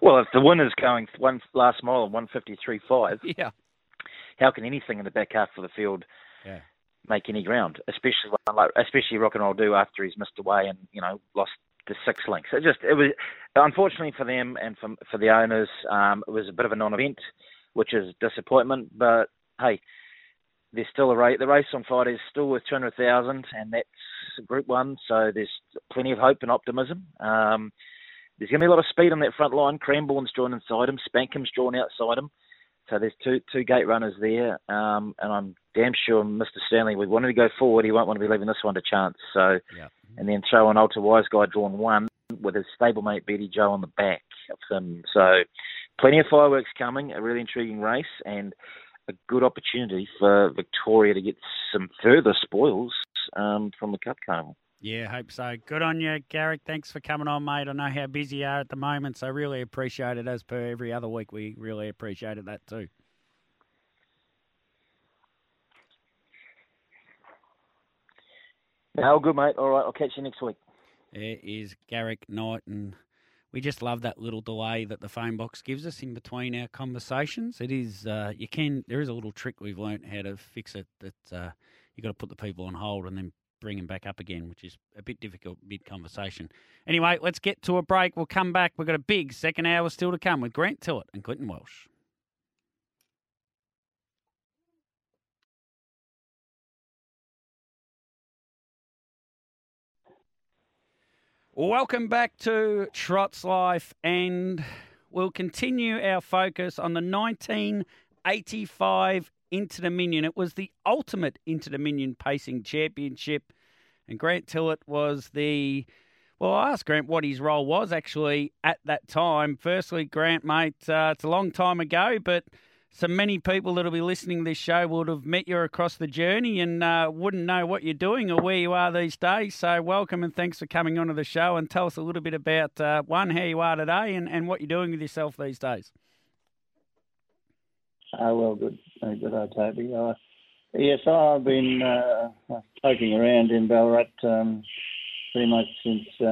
Well, if the winner's going one last mile at one fifty three five, yeah, how can anything in the back half of the field yeah. Make any ground? Especially like especially Rock and Roll do after he's missed away and you know lost the six links. It just it was unfortunately for them and for for the owners, um, it was a bit of a non-event, which is disappointment. But hey, there's still a race. The race on Friday is still worth two hundred thousand, and that's Group One, so there's plenty of hope and optimism. Um, there's going to be a lot of speed on that front line. Cranbourne's drawn inside him. Spankem's drawn outside him. So there's two two gate runners there, um, and I'm damn sure Mr. Stanley would want to go forward. He won't want to be leaving this one to chance. So, yeah. and then throw an Ultra Wise guy drawn one with his stablemate Betty Joe on the back of him. So, plenty of fireworks coming. A really intriguing race and a good opportunity for Victoria to get some further spoils um, from the Cup Carnival. Yeah, hope so. Good on you, Garrick. Thanks for coming on, mate. I know how busy you are at the moment, so really appreciate it. As per every other week, we really appreciated that too. No, good, mate. All right, I'll catch you next week. There is Garrick Knight, and we just love that little delay that the phone box gives us in between our conversations. It is uh, you can there is a little trick we've learnt how to fix it that uh, you got to put the people on hold and then bring him back up again, which is a bit difficult mid conversation. Anyway, let's get to a break. We'll come back. We've got a big second hour still to come with Grant Tillett and Clinton Welsh. Welcome back to Trots Life, and we'll continue our focus on the 1985 Inter Dominion. It was the ultimate Inter Dominion pacing championship, and Grant Tillett was the. Well, I asked Grant what his role was actually at that time. Firstly, Grant, mate, uh, it's a long time ago, but so many people that'll be listening to this show would have met you across the journey and uh, wouldn't know what you're doing or where you are these days. So, welcome and thanks for coming onto the show and tell us a little bit about uh, one, how you are today and, and what you're doing with yourself these days. Oh, well, good. Uh, good, uh, Toby. Uh, yes, I've been uh, poking around in Ballarat um, pretty much since uh,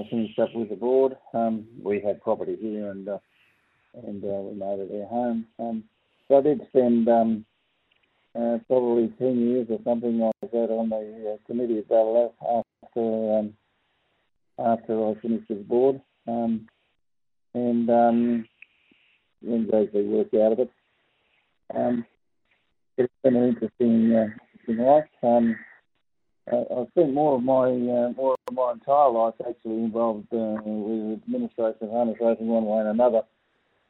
I finished up with the board. Um, we had property here and uh, and uh, we made it our home. Um, so I did spend um, uh, probably 10 years or something like that on the uh, committee of Ballarat after, um, after I finished with the board. Um, and um, didn't exactly work out of it. Um, it's been an interesting, uh, interesting life. Um, I've spent more of my uh, more of my entire life actually involved uh, with administration of harness racing one way and another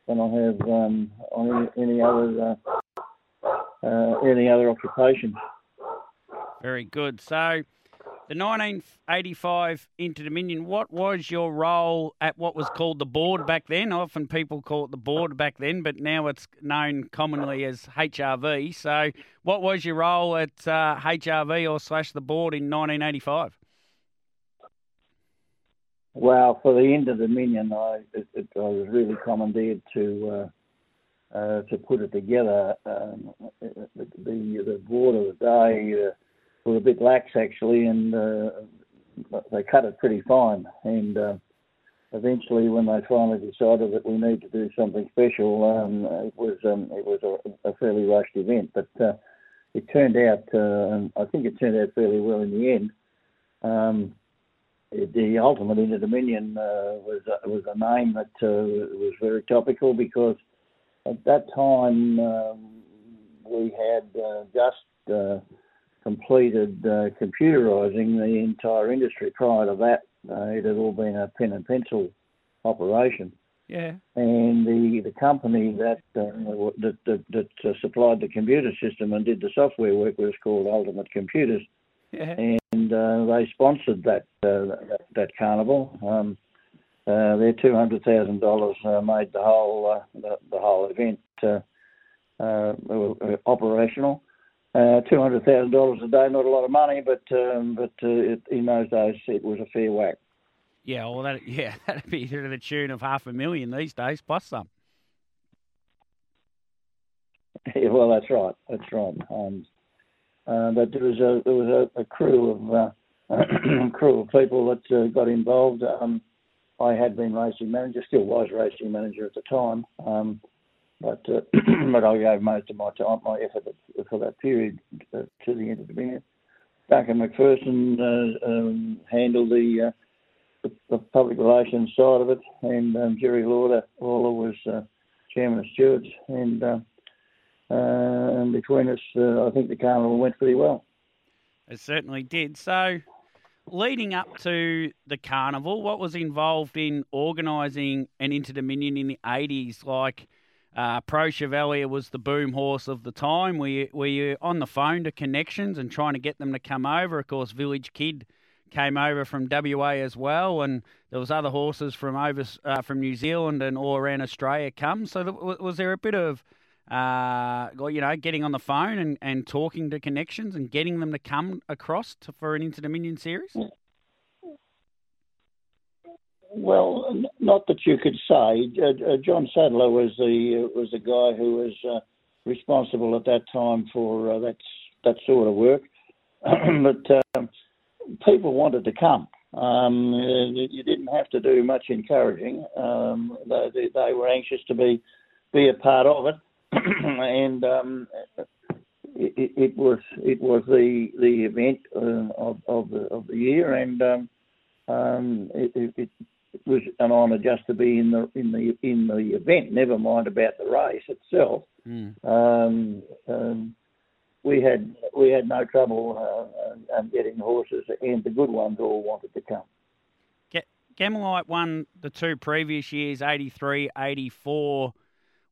than I have um, on any, any other uh, uh, any other occupation. Very good. So the 1985 Inter Dominion, what was your role at what was called the board back then? Often people call it the board back then, but now it's known commonly as HRV. So, what was your role at uh, HRV or slash the board in 1985? Well, for the Inter Dominion, I, it, it, I was really commandeered to uh, uh, to put it together. Um, the, the, the board of the day uh, were a bit lax actually, and uh, they cut it pretty fine. And uh, eventually, when they finally decided that we need to do something special, um, it was um, it was a, a, fairly rushed event, but uh, it turned out. Uh, I think it turned out fairly well in the end. Um, the ultimate Inter Dominion uh, was uh, was a name that was very topical because at that time um, we had just completed uh, computerising the entire industry. Prior to that, uh, it had all been a pen and pencil operation. Yeah. And the, the company that uh, that, that, that uh, supplied the computer system and did the software work was called Ultimate Computers, Yeah. and uh, they sponsored that uh, that, that carnival. Um, uh, their two hundred thousand dollars made the whole uh, the, the whole event uh, uh, uh, operational. Uh, two hundred thousand dollars a day, not a lot of money, but um, but uh, it, in those days it was a fair whack. Yeah, well, that yeah, that'd be to the tune of half a million these days, plus some. Yeah, well, that's right. That's right. Um, uh, but there was a there was a, a crew of uh, crew of people that uh, got involved. Um, I had been racing manager, still was racing manager at the time, um, but uh, but I gave most of my time, my effort for that period uh, to the end of the minute. Duncan McPherson uh, um, handled the, uh, the the public relations side of it, and um, Jerry Lauder, Lawler was uh, chairman of stewards, and uh, and between us, I think the carnival went pretty well. It certainly did. So, leading up to the carnival, what was involved in organising an Inter Dominion in the 80s? Like, uh, Preux Chevalier was the boom horse of the time. Were you, were you on the phone to connections and trying to get them to come over? Of course, Village Kid came over from WA as well, and there was other horses from over uh, from New Zealand and all around Australia come. So, th- was there a bit of uh, you know, getting on the phone and, and talking to connections and getting them to come across to, for an Inter Dominion series? Well, n- not that you could say. Uh, uh, John Sadler was the uh, was the guy who was uh, responsible at that time for uh, that that sort of work. but um, people wanted to come. Um, uh, you didn't have to do much encouraging. Um, they, they, were anxious to be be a part of it, and um, it, it, it was it was the the event of of the of the year, and um, um, it, it, it was an honour just to be in the in the in the event. Never mind about the race itself. Mm. Um, um, we had we had no trouble uh, um, getting horses, and the good ones all wanted to come. Ga- Gamelite won the two previous years, 83, 84.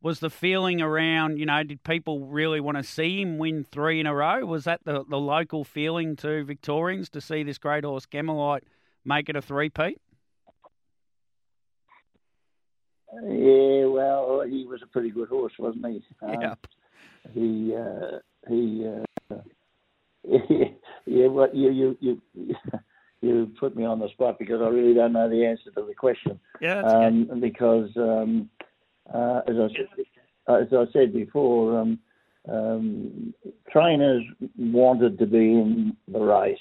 Was the feeling around, you know, did people really want to see him win three in a row? Was that the, the local feeling to Victorians to see this great horse Gamelite make it a three-peat? Yeah, well, he was a pretty good horse, wasn't he? Um, Yep. He uh, he uh, yeah. What you you you you put me on the spot because I really don't know the answer to the question. Yeah, um, because um, uh, as I said, as I said before, um, um, trainers wanted to be in the race,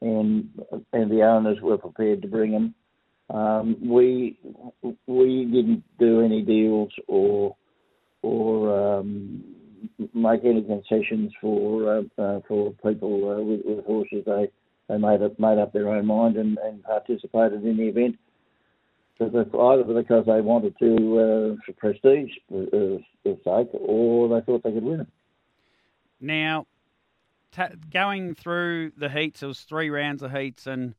and and the owners were prepared to bring them. Um, we we didn't do any deals or or um, make any concessions for uh, uh, for people uh, with, with horses. They they made up made up their own mind and, and participated in the event. Either because they wanted to uh, for prestige uh, sake, or they thought they could win it. Now, ta going through the heats, it was three rounds of heats, and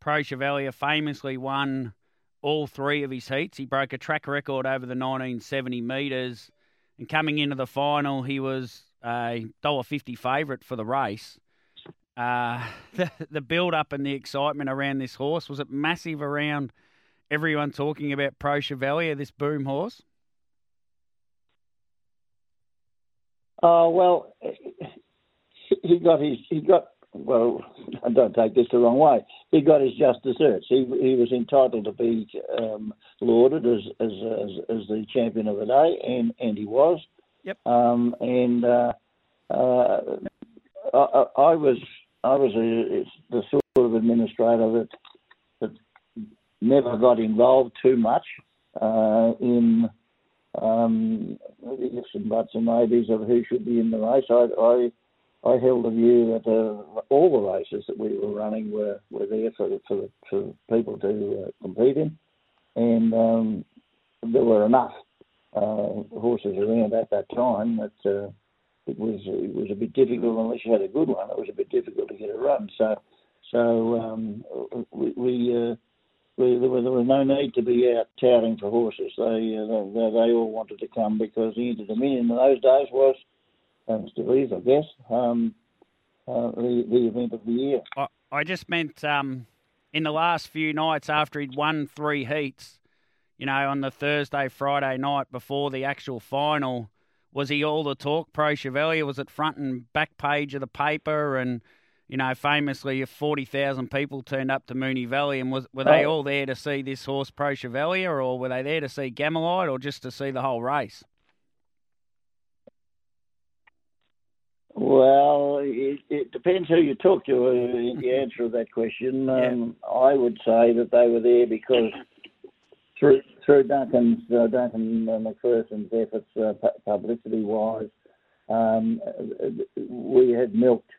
Preux Chevalier famously won all three of his heats. He broke a track record over the 1970 metres, and coming into the final, he was a $1.50 favourite for the race. Uh, the, the build up and the excitement around this horse was it massive around everyone talking about Preux Chevalier, this boom horse? Uh, well, he got his he got well. Don't take this the wrong way. He got his just desserts. He he was entitled to be um, lauded as, as as as the champion of the day, and and he was. Yep. Um, and uh, uh, I, I was I was a, the sort of administrator that that never got involved too much uh, in um, the ifs and buts and maybes of who should be in the race. I, I I held the view that uh, all the races that we were running were, were there for for, for people to uh, compete in, and um, there were enough uh, horses around at that time that uh, it was it was a bit difficult unless you had a good one. It was a bit difficult to get a run. So so um, we. we uh, we, there, was, there was no need to be out touting for horses. They, uh, they they all wanted to come because the Inter Dominion in those days was is, I guess, um, uh, the, the event of the year. I, I just meant um, in the last few nights after he'd won three heats, you know, on the Thursday, Friday night before the actual final, was he all the talk Preux Chevalier? Was it front and back page of the paper? And, you know, famously, if 40,000 people turned up to Moonee Valley. And was, were they Oh. all there to see this horse Preux Chevalier or were they there to see Gamelite or just to see the whole race? Well, it, it depends who you talk to uh, in the answer of that question. Um, I would say that they were there because through through Duncan's uh, Duncan uh, McPherson's efforts, uh, pu- publicity wise, um, we had milked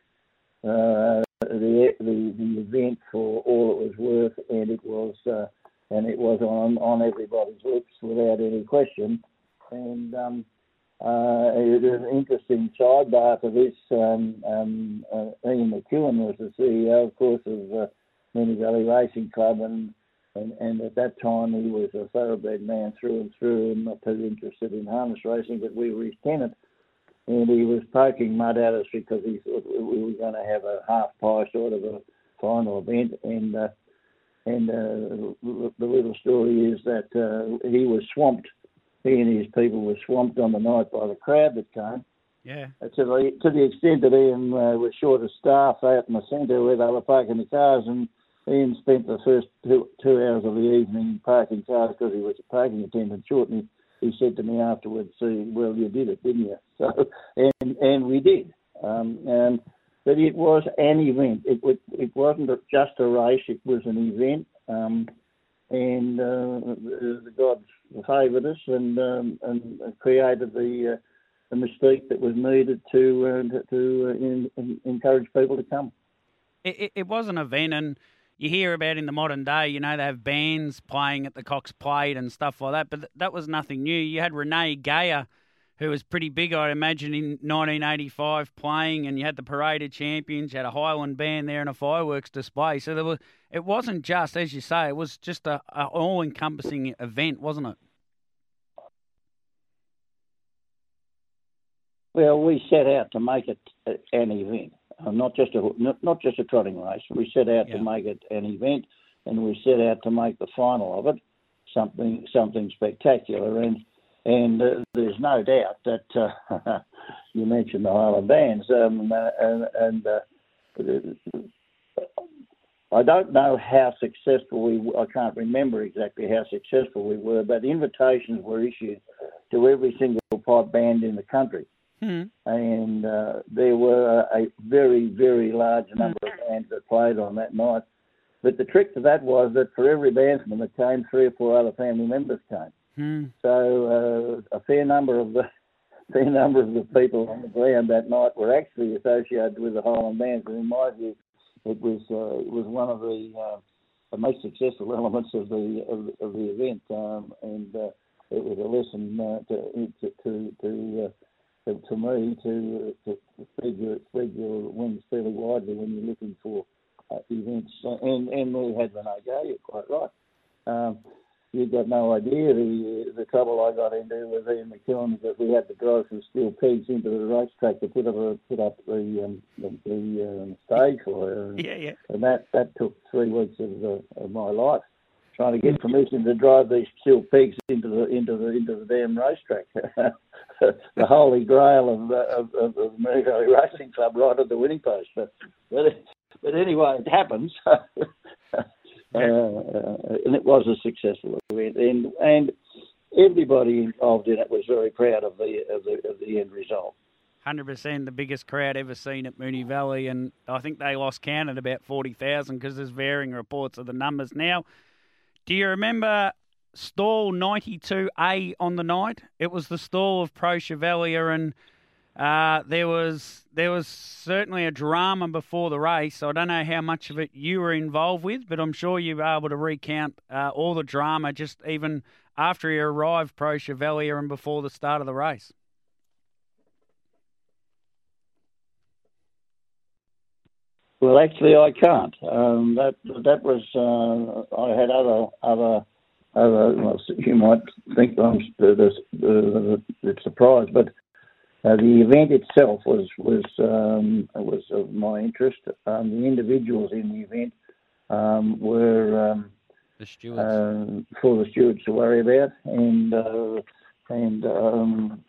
uh, the, the the event for all it was worth, and it was uh, and it was on on everybody's lips without any question, and. Um, uh, it is an interesting sidebar to this. Um, um, uh, Ian McEwen was the CEO, of course, of uh, Moonee Valley Racing Club, and, and and at that time he was a thoroughbred man through and through, and not too interested in harness racing, but we were his tenant. And he was poking mud at us because he thought we were going to have a half pie sort of a final event, and uh, and uh, the little story is that uh, he was swamped he and his people were swamped on the night by the crowd that came. Yeah. Uh, To the to the extent that Ian uh, was short of staff out in the centre where they were parking the cars, and Ian spent the first two, two hours of the evening parking cars because he was a parking attendant short. And he, he said to me afterwards, "See, well, you did it, didn't you?" So, and and we did. Um, and but it was an event. It was, it wasn't just a race. It was an event. Um, and uh, the, gods favoured us and um, and created the uh, the mystique that was needed to uh, to, to in, in, encourage people to come. it, it, was an event, and you hear about in the modern day, you know, they have bands playing at the Cox Plate and stuff like that, but th- that was nothing new. You had Renee Geyer, who was pretty big, I'd imagine, in 1985 playing, and you had the Parade of Champions, you had a Highland band there and a fireworks display. So there was, it wasn't just, as you say, it was just a, a all-encompassing event, wasn't it? Well, we set out to make it an event, uh, not just a not, not just a trotting race. We set out Yeah. to make it an event, and we set out to make the final of it something something spectacular. And and uh, there's no doubt that uh, you mentioned the Highland bands, um, uh, and, and uh, I don't know how successful we. I can't remember exactly how successful we were, but invitations were issued to every single pipe band in the country Hmm. and uh, there were a very, very large number of bands that played on that night. But the trick to that was that for every bandsman that came, three or four other family members came. Hmm. So uh, a fair number of the fair number of the people on the ground that night were actually associated with the Highland bands, and in my view, it was uh, it was one of the, uh, most successful elements of the of, of the event, um, and uh, it was a lesson uh, to to to, to uh, to, me to, to to spread your spread your wings fairly widely when you're looking for uh, events. And and we had Renee Gay, you're quite right. Um, you've got no idea the the trouble I got into with Ian McEwen because we had to drive some steel pegs into the racetrack to put up a, put up the um, the, the um, stage for her. And, Yeah, yeah. and that that took three weeks of, uh, of my life trying to get permission to drive these steel pegs into the into the into the damn racetrack. the holy grail of of, of, of the Valley Racing Club right at the winning post. But but, but anyway, it happens. uh, uh, and it was a successful event, and and everybody involved in it was very proud of the of the of the end result. Hundred percent, the biggest crowd ever seen at Moonee Valley, and I think they lost count at about forty thousand because there's varying reports of the numbers. Now, do you remember stall ninety two A on the night? It was the stall of Preux Chevalier, and Uh, there was there was certainly a drama before the race. I don't know how much of it you were involved with, but I'm sure you were able to recount uh, all the drama just even after he arrived Preux Chevalier and before the start of the race. Well, actually, I can't. Um, that that was uh, I had other other other. Well, you might think I'm the, the, the surprised, but uh, the event itself was was um, was of my interest. Um, the individuals in the event um, were um, the stewards uh, for the stewards to worry about, and uh, and um,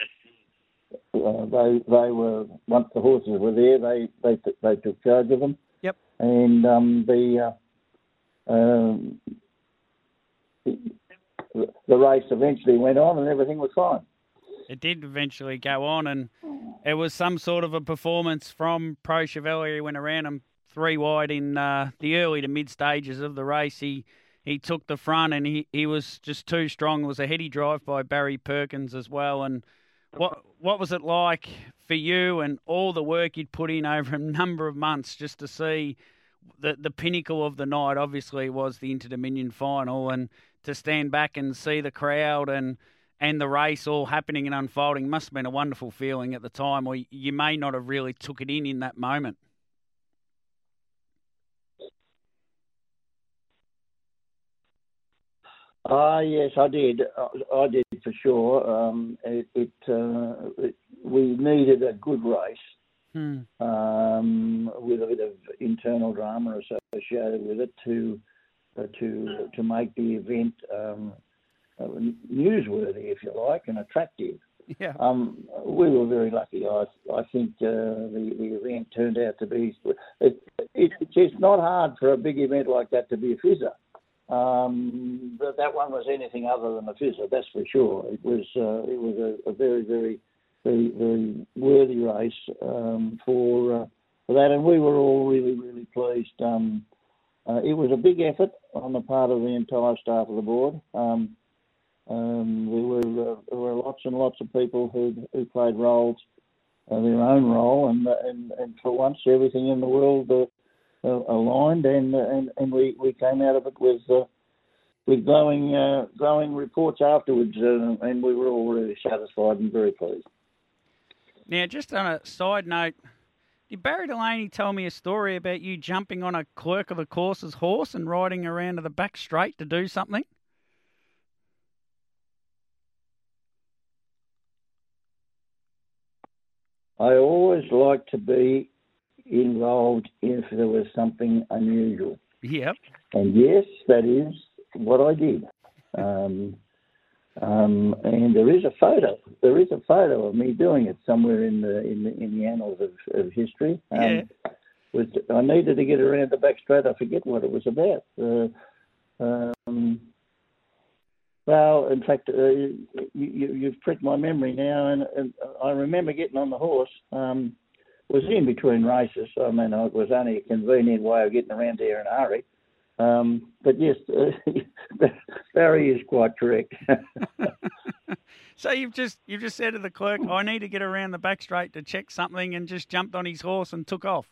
uh, they they were once the horses were there, they they t- they took charge of them. Yep. And um, the, uh, um, the the race eventually went on, and everything was fine. It did eventually go on, and it was some sort of a performance from Preux Chevalier. He went around him three wide in uh, the early to mid stages of the race. He he took the front, and he, he was just too strong. It was a heady drive by Barry Perkins as well, and what what was it like for you and all the work you'd put in over a number of months just to see the the pinnacle of the night? Obviously, was the Inter Dominion final, and to stand back and see the crowd and and the race all happening and unfolding must have been a wonderful feeling at the time, or you may not have really took it in in that moment. Ah, yes, I did. I did for sure. Um, it, it, uh, it, we needed a good race Hmm. um, with a bit of internal drama associated with it to uh, to to make the event um, uh, newsworthy, if you like, and attractive. Yeah. Um, we were very lucky. I I think uh, the the event turned out to be. It, it, it's not hard for a big event like that to be a fizzer. Um, but that one was anything other than a fizzer, that's for sure. It was uh, it was a, a very very very very worthy race um, for uh, for that, and we were all really really pleased. Um, uh, it was a big effort on the part of the entire staff of the board. Um, um, there were uh, there were lots and lots of people who who played roles, uh, their own role, and and and for once everything in the world uh, uh, aligned, and and and we we came out of it with. Uh, with glowing, uh, glowing reports afterwards, and we were all really satisfied and very pleased. Now, just on a side note, did Barry Delaney tell me a story about you jumping on a clerk of the course's horse and riding around to the back straight to do something? I always like to be involved if there was something unusual. Yep. And yes, that is what I did. Um, um, and there is a photo. There is a photo of me doing it somewhere in the in the, in the annals of, of history. Um, Yeah. Was I needed to get around the back straight. I forget what it was about. Uh, um, well, in fact, uh, you, you, you've pricked my memory now, and, and I remember getting on the horse. Um, was in between races. I mean, it was only a convenient way of getting around there in a hurry. Um, but yes, uh, Barry is quite correct. So you've just you've just said to the clerk, I need to get around the back straight to check something, and just jumped on his horse and took off.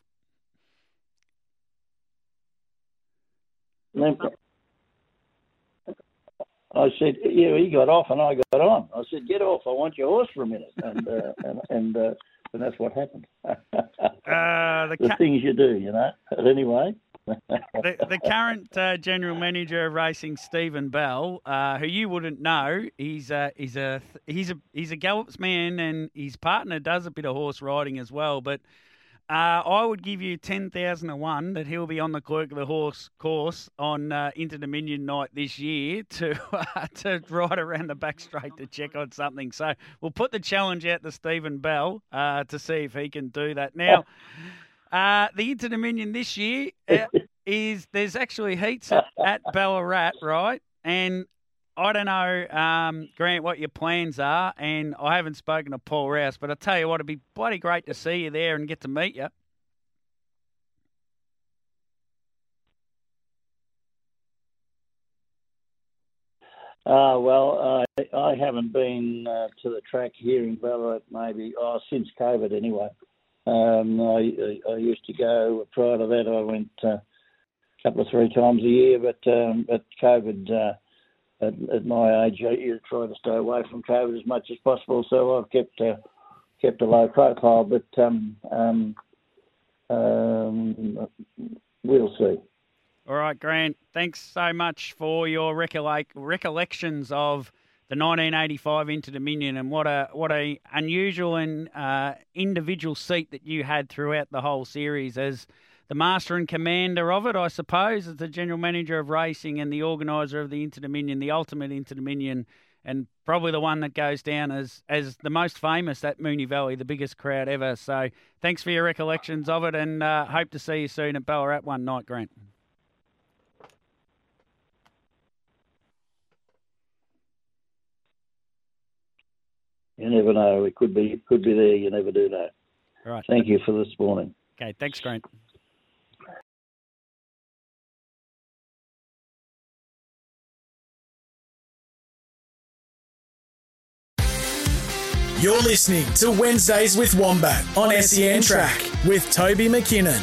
I said, yeah, he got off and I got on. I said, get off. I want your horse for a minute. And uh, and and, uh, and that's what happened. Uh, the, the ca- things you do, you know. But anyway. the, the current uh, general manager of racing, Stephen Bell, uh, who you wouldn't know, he's a, he's a he's a he's a Gallops man, and his partner does a bit of horse riding as well. But uh, I would give you ten thousand to one that he'll be on the Clerk of the Horse course on uh, Inter Dominion night this year to uh, to ride around the back straight to check on something. So we'll put the challenge out to Stephen Bell uh, to see if he can do that. Now. Uh, the Inter Dominion this year uh, is there's actually heats at, at Ballarat, right? And I don't know, um, Grant, what your plans are, and I haven't spoken to Paul Rouse, but I tell you what, it'd be bloody great to see you there and get to meet you. Uh, well, I I haven't been uh, to the track here in Ballarat maybe oh, since COVID anyway. Um, I, I used to go prior to that. I went uh, a couple of three times a year, but um, but COVID uh, at, at my age, you try to stay away from COVID as much as possible. So I've kept kept a low profile, but um, um, um, we'll see. All right, Grant. Thanks so much for your recollect- recollections of the 1985 Inter Dominion and what a what a unusual and uh, individual seat that you had throughout the whole series as the master and commander of it, I suppose, as the general manager of racing and the organiser of the Inter Dominion, the ultimate Inter Dominion, and probably the one that goes down as as the most famous at Moonee Valley, the biggest crowd ever. So thanks for your recollections of it, and uh, hope to see you soon at Ballarat one night, Grant. You never know. It could be it could be there. You never do know. Right. Thank you for this morning. Okay. Thanks, Grant. You're listening to Wednesdays with Wombat on SEN Track with Toby McKinnon.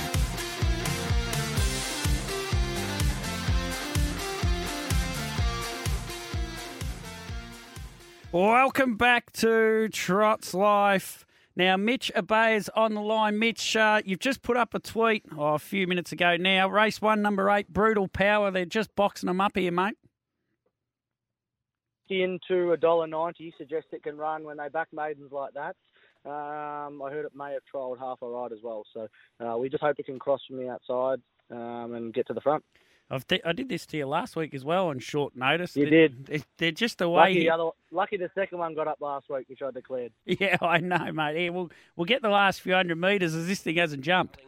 Welcome back to Trot's Life. Now, Mitch Abay is on the line. Mitch, uh, you've just put up a tweet oh, a few minutes ago now. Race one, number eight, Brutal Power. They're just boxing them up here, mate. Into a dollar ninety, suggest it can run when they back maidens like that. Um, I heard it may have trialled half a ride as well, so uh, we just hope it can cross from the outside um, and get to the front. I've di- I did this to you last week as well on short notice. You They're- did. They're, just the way. Lucky the other, lucky the second one got up last week, which I declared. Yeah, I know, mate. Yeah, we'll we'll get the last few hundred metres as this thing hasn't jumped.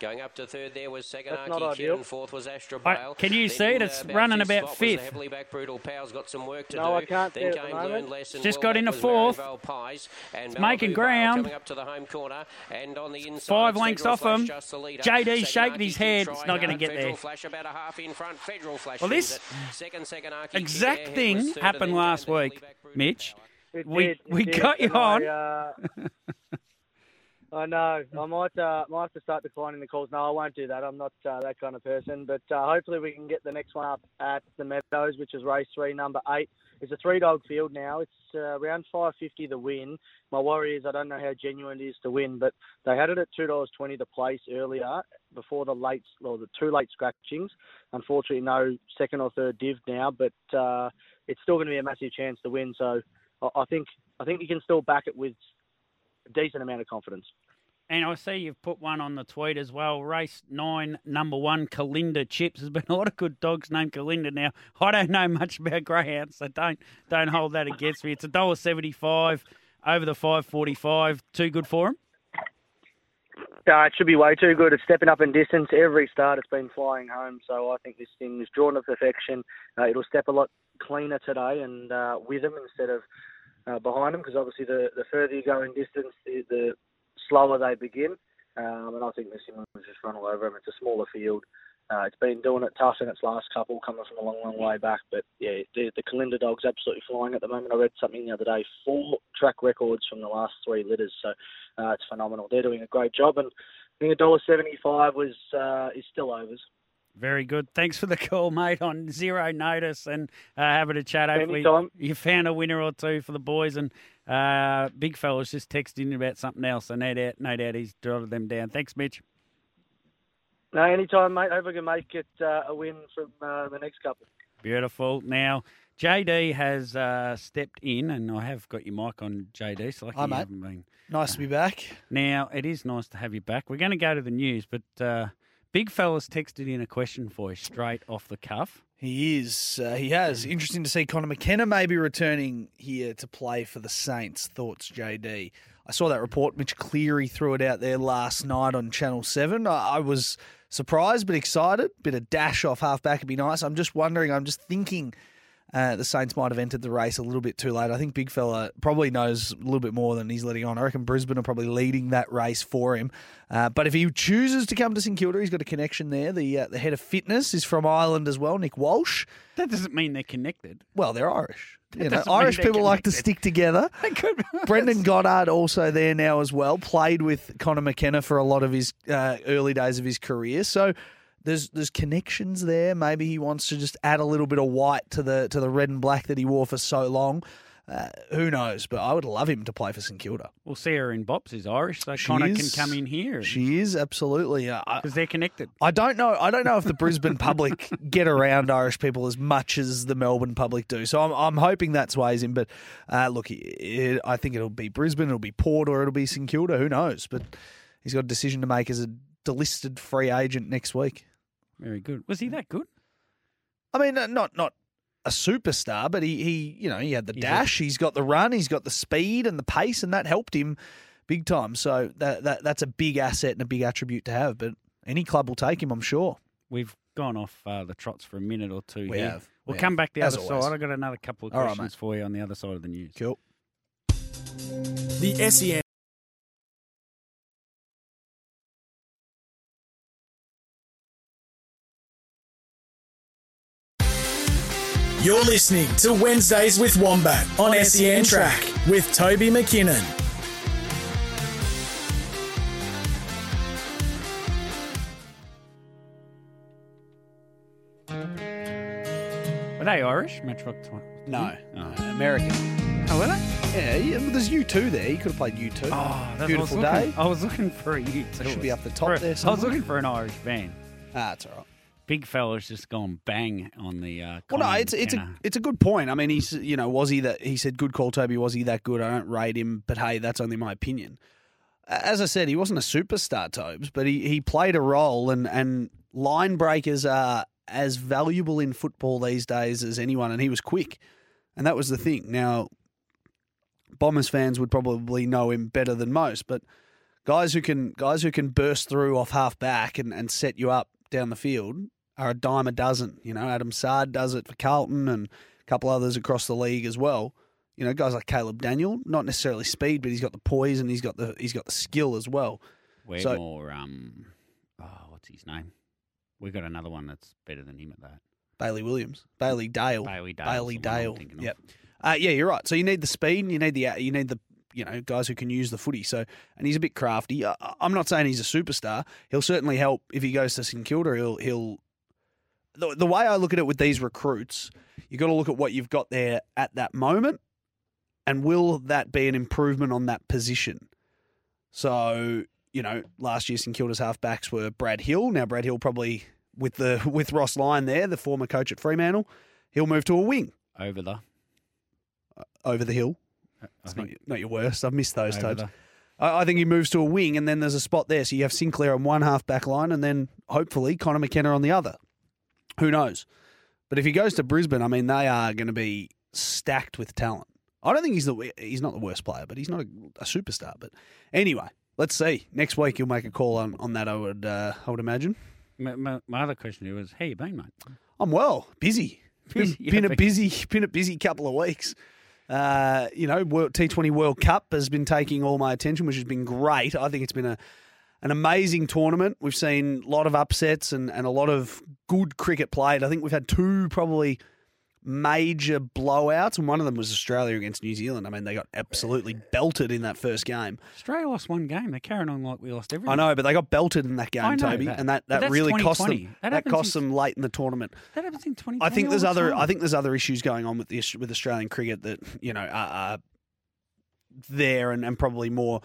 Going up to third there was That's Saganaki not Kid and fourth was Astra I- Bale. can you Then, see it? It's running about fifth. heavily back Brutal Power's got some work to No, do. I can't then see it the came. Learn Lesson. Just Well, got into fourth. Pies, and It's making ground. Coming up to the home corner and on the inside. Five lengths off him. just. JD shaking his head. trying It's not gonna get there. Flash about a half in front. Federal Flash Well, this it. Second, exact Kid thing was third, and happened last week, heavily back Brutal Mitch. It We did, it we did, got you on. I, uh, I know. I might uh, might have to start declining the calls. No, I won't do that. I'm not uh, that kind of person. But uh, hopefully we can get the next one up at the Meadows, which is race three, number eight. It's a three dog field now. It's uh, around 550 to win. My worry is I don't know how genuine it is to win, but they had it at two dollars twenty to place earlier before the late or the two late scratchings. Unfortunately, no second or third div now, but uh, it's still going to be a massive chance to win. So I, think I think you can still back it with decent amount of confidence. And I see you've put one on the tweet as well. Race nine, number one, Kalinda Chips. There's been a lot of good dogs named Kalinda now. I don't know much about greyhounds, so don't don't hold that against me. It's a dollar seventy five over the five forty five. Too good for him. Uh, it should be way too good. It's stepping up in distance. Every start it's been flying home. So I think this thing is drawn to perfection. Uh, it'll step a lot cleaner today and uh, with them instead of uh, behind them because obviously the, the further you go in distance, the, the slower they begin. Um, and I think this thing will just run all over them. It's a smaller field. Uh, it's been doing it tough in its last couple, coming from a long, long way back. But yeah, the, the Kalinda dog's absolutely flying at the moment. I read something the other day, four track records from the last three litters. So uh, it's phenomenal. They're doing a great job. And I think a dollar seventy-five was uh, is still overs. Very good. Thanks for the call, mate, on zero notice and uh, having a chat. Hopefully, Anytime. you found a winner or two for the boys. And uh, Big fella's just texted in about something else, so no doubt, no doubt he's jotted them down. Thanks, Mitch. No, anytime, mate. Hope I can make it uh, a win from uh, the next couple. Beautiful. Now, JD has uh, stepped in, and I have got your mic on, JD. So lucky Hi, you mate. haven't been. Nice to be back. Now, it is nice to have you back. We're going to go to the news, but uh, Big fella's texted in a question for you straight off the cuff. He is. Uh, he has. Interesting to see Conor McKenna maybe returning here to play for the Saints. Thoughts, JD? I saw that report. Mitch Cleary threw it out there last night on Channel 7. I, I was surprised but excited. Bit of dash off half back would be nice. I'm just wondering, I'm just thinking Uh, the Saints might have entered the race a little bit too late. I think Big Fella probably knows a little bit more than he's letting on. I reckon Brisbane are probably leading that race for him. Uh, but if he chooses to come to St Kilda, he's got a connection there. The uh, the head of fitness is from Ireland as well, Nick Walsh. That doesn't mean they're connected. Well, they're Irish. You know, Irish people like to stick together. Brendan Goddard also there now as well. Played with Conor McKenna for a lot of his uh, early days of his career. So there's there's connections there. Maybe he wants to just add a little bit of white to the to the red and black that he wore for so long. Uh, who knows? But I would love him to play for St Kilda. Well, Sarah in Bops is Irish, so She Conor can come in here She is absolutely. Uh, because they're connected. I don't know. I don't know if the Brisbane public get around Irish people as much as the Melbourne public do. So I'm, I'm hoping that sways him. But uh, look, it, I think it'll be Brisbane, it'll be Port, or it'll be St Kilda. Who knows? But he's got a decision to make as a delisted free agent next week. Very good. Was he that good? I mean, uh, not not a superstar, but he he you know he had the He's a- dash, he's got the run, he's got the speed and the pace, and that helped him big time. So that, that that's a big asset and a big attribute to have. But any club will take him, I'm sure. We've gone off uh, the trots for a minute or two We here. have. We'll We come have. back the As other always. side. I've got another couple of All right, questions for you on the other side of the news. Cool. The SEN. You're listening to Wednesdays with Wombat on SEN Track with Toby McKinnon. Are they Irish? Matchbox Twi- No, Oh. American. Oh, were they? Yeah, yeah, well, there's U two there. You could have played U two. Oh, that's Beautiful I was day. I was looking for a U two. It Should be up the top For- there I was somewhere. looking for an Irish band. Ah, that's all right. Big fella's just gone bang on the. Uh, Well, no, it's it's a it's a good point. I mean, he's you know was he that he said good call, Toby? Was he that good? I don't rate him, but hey, that's only my opinion. As I said, he wasn't a superstar, Tobes, but he, he played a role, and and line breakers are as valuable in football these days as anyone, and he was quick, and that was the thing. Now, Bombers fans would probably know him better than most, but guys who can guys who can burst through off half back and, and set you up down the field are a dime a dozen. You know, Adam Saad does it for Carlton and a couple others across the league as well. You know, guys like Caleb Daniel, not necessarily speed, but he's got the poise and he's got the he's got the skill as well. We're so- more. Um, oh, what's his name? We've got another one that's better than him at that. Bailey Williams, Bailey Dale, Bailey Dale. Bailey Dale. Yep. Uh, yeah, you're right. So you need the speed, and you need the you need the you know guys who can use the footy. So and he's a bit crafty. I, I'm not saying he's a superstar. He'll certainly help if he goes to St Kilda. He'll he'll. The, the way I look at it with these recruits, you've got to look at what you've got there at that moment, and will that be an improvement on that position? So you know, last year St Kilda's halfbacks were Brad Hill. Now Brad Hill probably with the with Ross Lyon there, the former coach at Fremantle, he'll move to a wing Over the. Uh, over the hill. Uh, I It's not, not your worst. I've missed those types. I, I think he moves to a wing, and then there's a spot there. So you have Sinclair on one half back line, and then hopefully Conor McKenna on the other. Who knows? But if he goes to Brisbane, I mean, they are going to be stacked with talent. I don't think he's the he's not the worst player, but he's not a, a superstar. But anyway, let's see. Next week he'll make a call on, on that. I would uh, I would imagine. My, my, my other question to you was, how you been, mate? I'm well, busy. Been, been a busy, been a busy couple of weeks. Uh, you know, T20 World Cup has been taking all my attention, which has been great. I think it's been a an amazing tournament. We've seen a lot of upsets and, and a lot of good cricket played. I think we've had two probably major blowouts, and one of them was Australia against New Zealand. I mean, they got absolutely belted in that first game. Australia lost one game. They're carrying on like we lost everything. I know, but they got belted in that game, Toby, that. and that, that really cost them. That That, cost in- them late in the tournament. That happens in 2020. I think there's the other. time. I think there's other issues going on with the with Australian cricket that you know are, are there, and, and probably more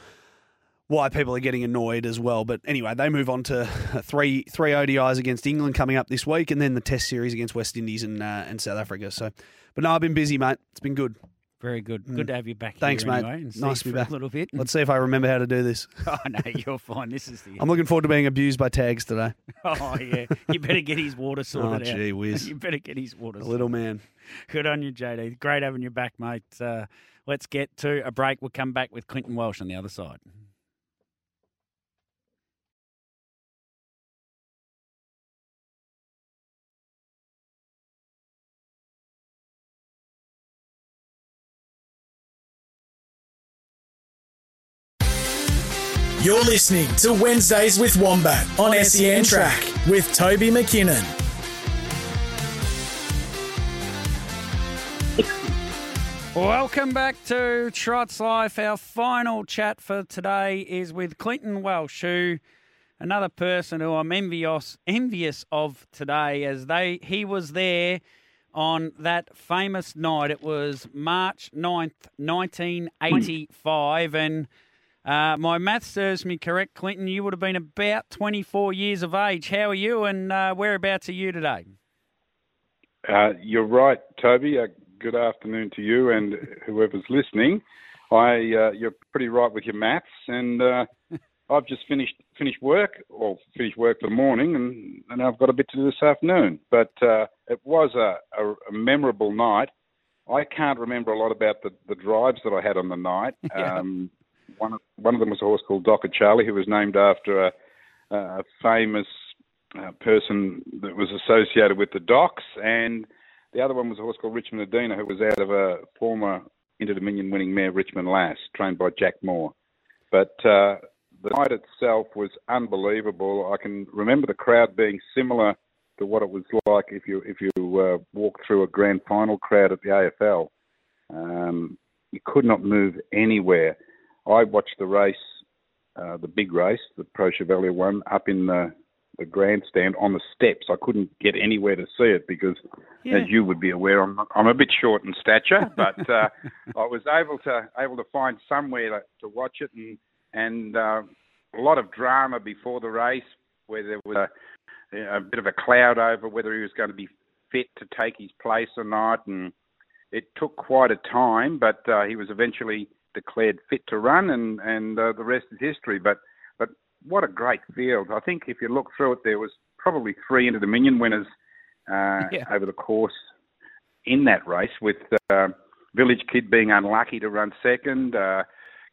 why people are getting annoyed as well. But anyway, they move on to three three ODIs against England coming up this week, and then the Test series against West Indies and uh, and South Africa. So, but no, I've been busy, mate. It's been good. Very good. Good to have you back Thanks, here mate. anyway. Nice to be back. A little bit. Let's see if I remember how to do this. oh, no, you're fine. This is the. I'm looking forward to being abused by tags today. Oh, yeah. You better get his water sorted Oh, out. gee whiz. You better get his water A little man. Good on you, JD. Great having you back, mate. Uh, let's get to a break. We'll come back with Clinton Welsh on the other side. You're listening to Wednesdays with Wombat on SEN Track with Toby McKinnon. Welcome back to Trots Life. Our final chat for today is with Clinton Welsh, who another person who I'm envious envious of today, as they he was there on that famous night. It was March 9th, 1985, and uh, my math serves me correct, Clinton. You would have been about 24 years of age. How are you, and uh, whereabouts are you today? Uh, you're right, Toby. Uh, good afternoon to you and whoever's listening. I uh, you're pretty right with your maths, and uh, I've just finished finished work or finished work for the morning, and, and I've got a bit to do this afternoon. But uh, it was a, a, a memorable night. I can't remember a lot about the, the drives that I had on the night. Um, one of, one of them was a horse called Docker Charlie, who was named after a, a famous uh, person that was associated with the docks, and the other one was a horse called Richmond Adina, who was out of a former Inter Dominion winning mare, Richmond Lass, trained by Jack Moore. But uh, the night itself was unbelievable. I can remember the crowd being similar to what it was like if you if you uh, walk through a grand final crowd at the AFL. Um, you could not move anywhere. I watched the race, uh, the big race, the Preux Chevalier one, up in the the grandstand on the steps. I couldn't get anywhere to see it because, Yeah. as you would be aware, I'm I'm a bit short in stature, but uh, I was able to able to find somewhere to, to watch it, and and uh, a lot of drama before the race where there was a, a bit of a cloud over whether he was going to be fit to take his place or not, and it took quite a time, but uh, he was eventually declared fit to run, and and uh, the rest is history. But but what a great field! I think if you look through it, there was probably three Inter Dominion winners uh, Yeah. over the course in that race, with uh, Village Kid being unlucky to run second. Uh,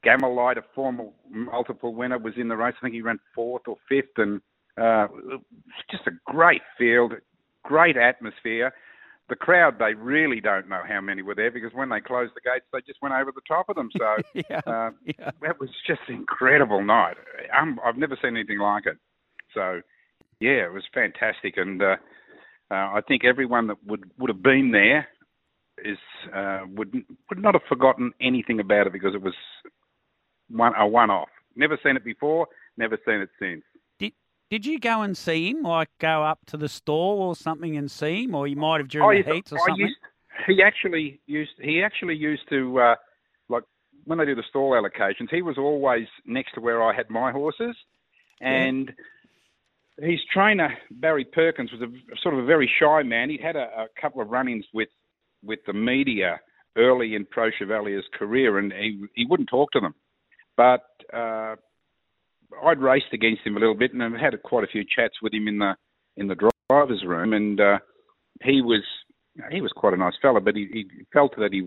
Gammalite, a former multiple winner, was in the race. I think he ran fourth or fifth, and uh, just a great field, great atmosphere. The crowd, they really don't know how many were there because when they closed the gates, they just went over the top of them. So yeah, uh, that was just an incredible night. Um, I've never seen anything like it. So, yeah, it was fantastic, and uh, uh, I think everyone that would would have been there is uh, would would not have forgotten anything about it because it was one a one off. Never seen it before, never seen it since. Did you go and see him? Like go up to the stall or something and see him, or you might have during I the heats or I something? Used, he actually used he actually used to uh, like when they do the stall allocations. He was always next to where I had my horses, and his trainer Barry Perkins was a sort of a very shy man. He'd had a, a couple of run-ins with with the media early in Preux Chevalier's career, and he he wouldn't talk to them. But uh, I'd raced against him a little bit, and I've had quite a few chats with him in the in the drivers' room, and uh, he was he was quite a nice fella, but he, he felt that he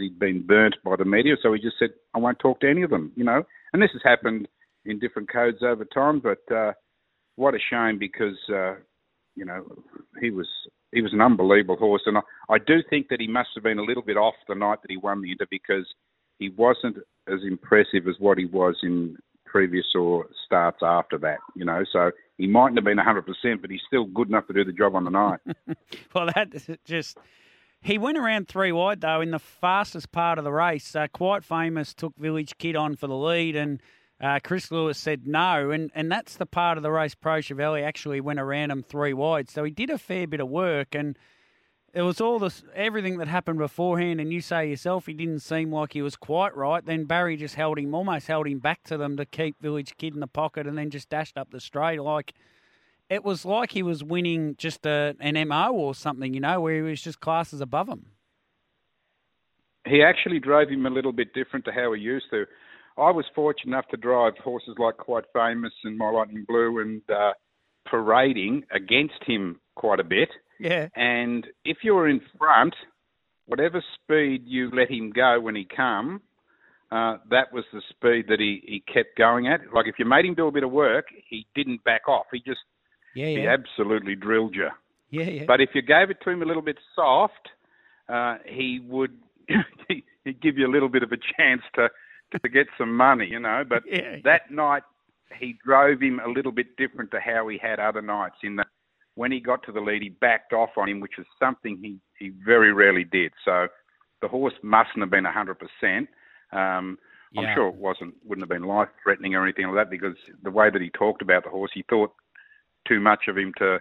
he'd been burnt by the media, so he just said, "I won't talk to any of them," you know. And this has happened in different codes over time, but uh, what a shame because uh, you know he was he was an unbelievable horse, and I, I do think that he must have been a little bit off the night that he won the Inter because he wasn't as impressive as what he was in previous or starts after that, you know. So he mightn't have been 100%, but he's still good enough to do the job on the night. well, that just. He went around three wide though in the fastest part of the race. Uh, quite famous took Village Kid on for the lead, and uh, Chris Lewis said no, and and that's the part of the race Preux Chevalier actually went around him three wide. So he did a fair bit of work, and it was all this everything that happened beforehand. And you say yourself, he didn't seem like he was quite right. Then Barry just held him, almost held him back to them to keep Village Kid in the pocket, and then just dashed up the straight like it was like he was winning just a, an MO or something, you know, where he was just classes above him. he actually drove him a little bit different to how he used to. I was fortunate enough to drive horses like Quite Famous and My Lightning Blue and uh, parading against him quite a bit. Yeah. And if you were in front, whatever speed you let him go when he come, uh, that was the speed that he, he kept going at. Like if you made him do a bit of work, he didn't back off. He just Yeah, he yeah. absolutely drilled you. Yeah, yeah. But if you gave it to him a little bit soft, uh, he would he'd give you a little bit of a chance to to get some money, you know. But Yeah. that night, he drove him a little bit different to how he had other nights. In that, when he got to the lead, he backed off on him, which is something he he very rarely did. So the horse mustn't have been hundred percent. Um, Yeah. I'm sure it wasn't wouldn't have been life threatening or anything like that because the way that he talked about the horse, he thought too much of him to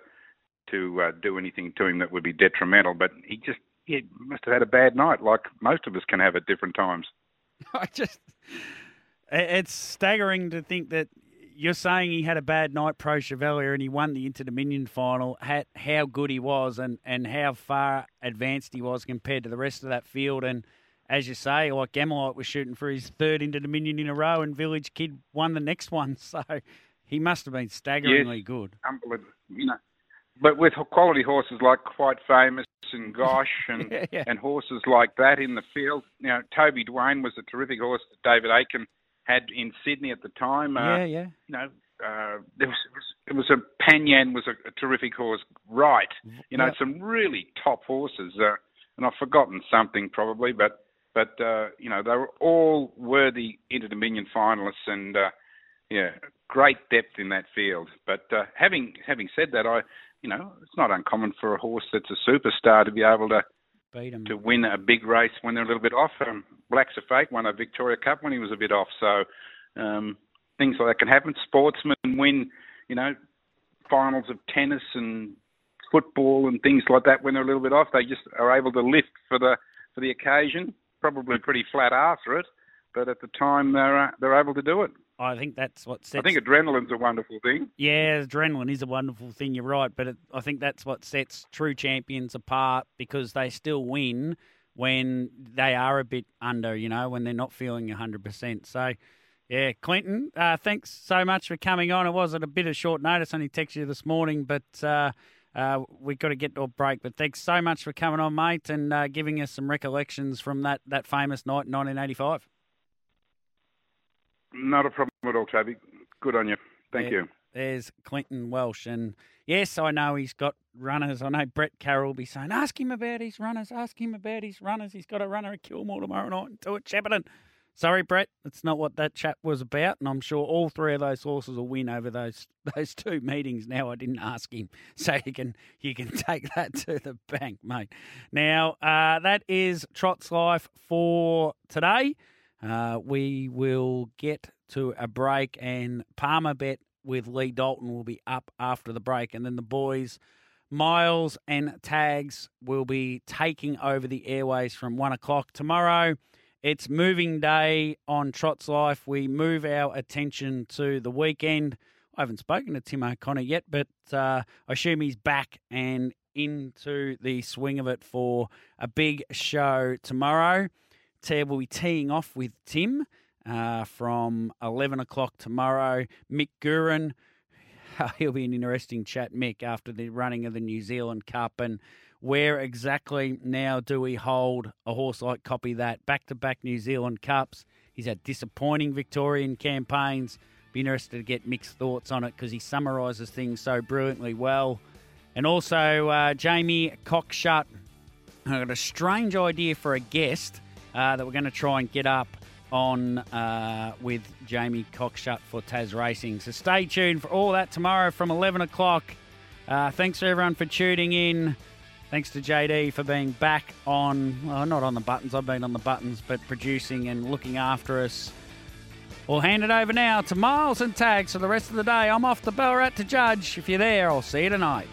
to uh, do anything to him that would be detrimental. But he just he must have had a bad night, like most of us can have at different times. I just, it's staggering to think that you're saying he had a bad night Preux Chevalier and he won the Inter Dominion final. How good he was and, and how far advanced he was compared to the rest of that field. And as you say, like Gammalite was shooting for his third Inter Dominion in a row, and Village Kid won the next one. So he must have been staggeringly Yes. good. Unbelievable, you know. But with quality horses like Quite Famous and Gosh and Yeah, yeah. and horses like that in the field, you know, Toby Dwayne was a terrific horse that David Aiken had in Sydney at the time. Uh, yeah, yeah. you know, uh, there was, it was, it was a Panyan was a, a terrific horse, right? You know, Yeah. some really top horses, uh, and I've forgotten something probably, but but uh, you know they were all worthy Inter Dominion finalists, and uh, yeah, great depth in that field. But uh, having having said that, I you know it's not uncommon for a horse that's a superstar to be able to Beat him. to win a big race when they're a little bit off. Um, Blacks A Fake won a Victoria Cup when he was a bit off. So um, things like that can happen. Sportsmen win, you know, finals of tennis and football and things like that when they're a little bit off. They just are able to lift for the for the occasion. Probably pretty flat after it, but at the time they're uh, they're able to do it. I think that's what sets. I think adrenaline's a wonderful thing. Yeah, adrenaline is a wonderful thing. You're right, but it, I think that's what sets true champions apart because they still win when they are a bit under. You know, when they're not feeling hundred percent. So, yeah, Clinton, uh, thanks so much for coming on. It was at a bit of short notice. Only texted you this morning, but. Uh, uh, we've got to get to a break, but thanks so much for coming on, mate, and uh, giving us some recollections from that, that famous night in 1985. Not a problem at all, Toby. Good on you. Thank Yeah, you. There's Clinton Welsh. And yes, I know he's got runners. I know Brett Carroll will be saying, ask him about his runners, ask him about his runners. He's got a runner at Kilmore tomorrow night and two at Shepparton. Sorry, Brett, that's not what that chat was about. And I'm sure all three of those horses will win over those those two meetings. Now I didn't ask him. So you can you can take that to the bank, mate. Now, uh, that is Trot's Life for today. Uh, we will get to a break, and PalmerBet with Lee Dalton will be up after the break, and then the boys, Miles and Tags, will be taking over the airways from one o'clock tomorrow. It's moving day on Trot's Life. We move our attention to the weekend. I haven't spoken to Tim O'Connor yet, but uh, I assume he's back and into the swing of it for a big show tomorrow. Ted will be teeing off with Tim uh, from 11 o'clock tomorrow. Mick Guerin, he'll be an interesting chat, Mick, after the running of the New Zealand Cup. And where exactly now do we hold a horse like Copy That? Back to back New Zealand Cups. He's had disappointing Victorian campaigns. Be interested to get Mick's thoughts on it because he summarises things so brilliantly well. And also, uh, Jamie Cockshutt. I've got a strange idea for a guest uh, that we're going to try and get up on uh, with Jamie Cockshutt for Tasracing. So stay tuned for all that tomorrow from 11 o'clock. Uh, thanks to everyone for tuning in. Thanks to JD for being back on, well, not on the buttons, I've been on the buttons, but producing and looking after us. We'll hand it over now to Miles and Tags for the rest of the day. I'm off to Ballarat to judge. If you're there, I'll see you tonight.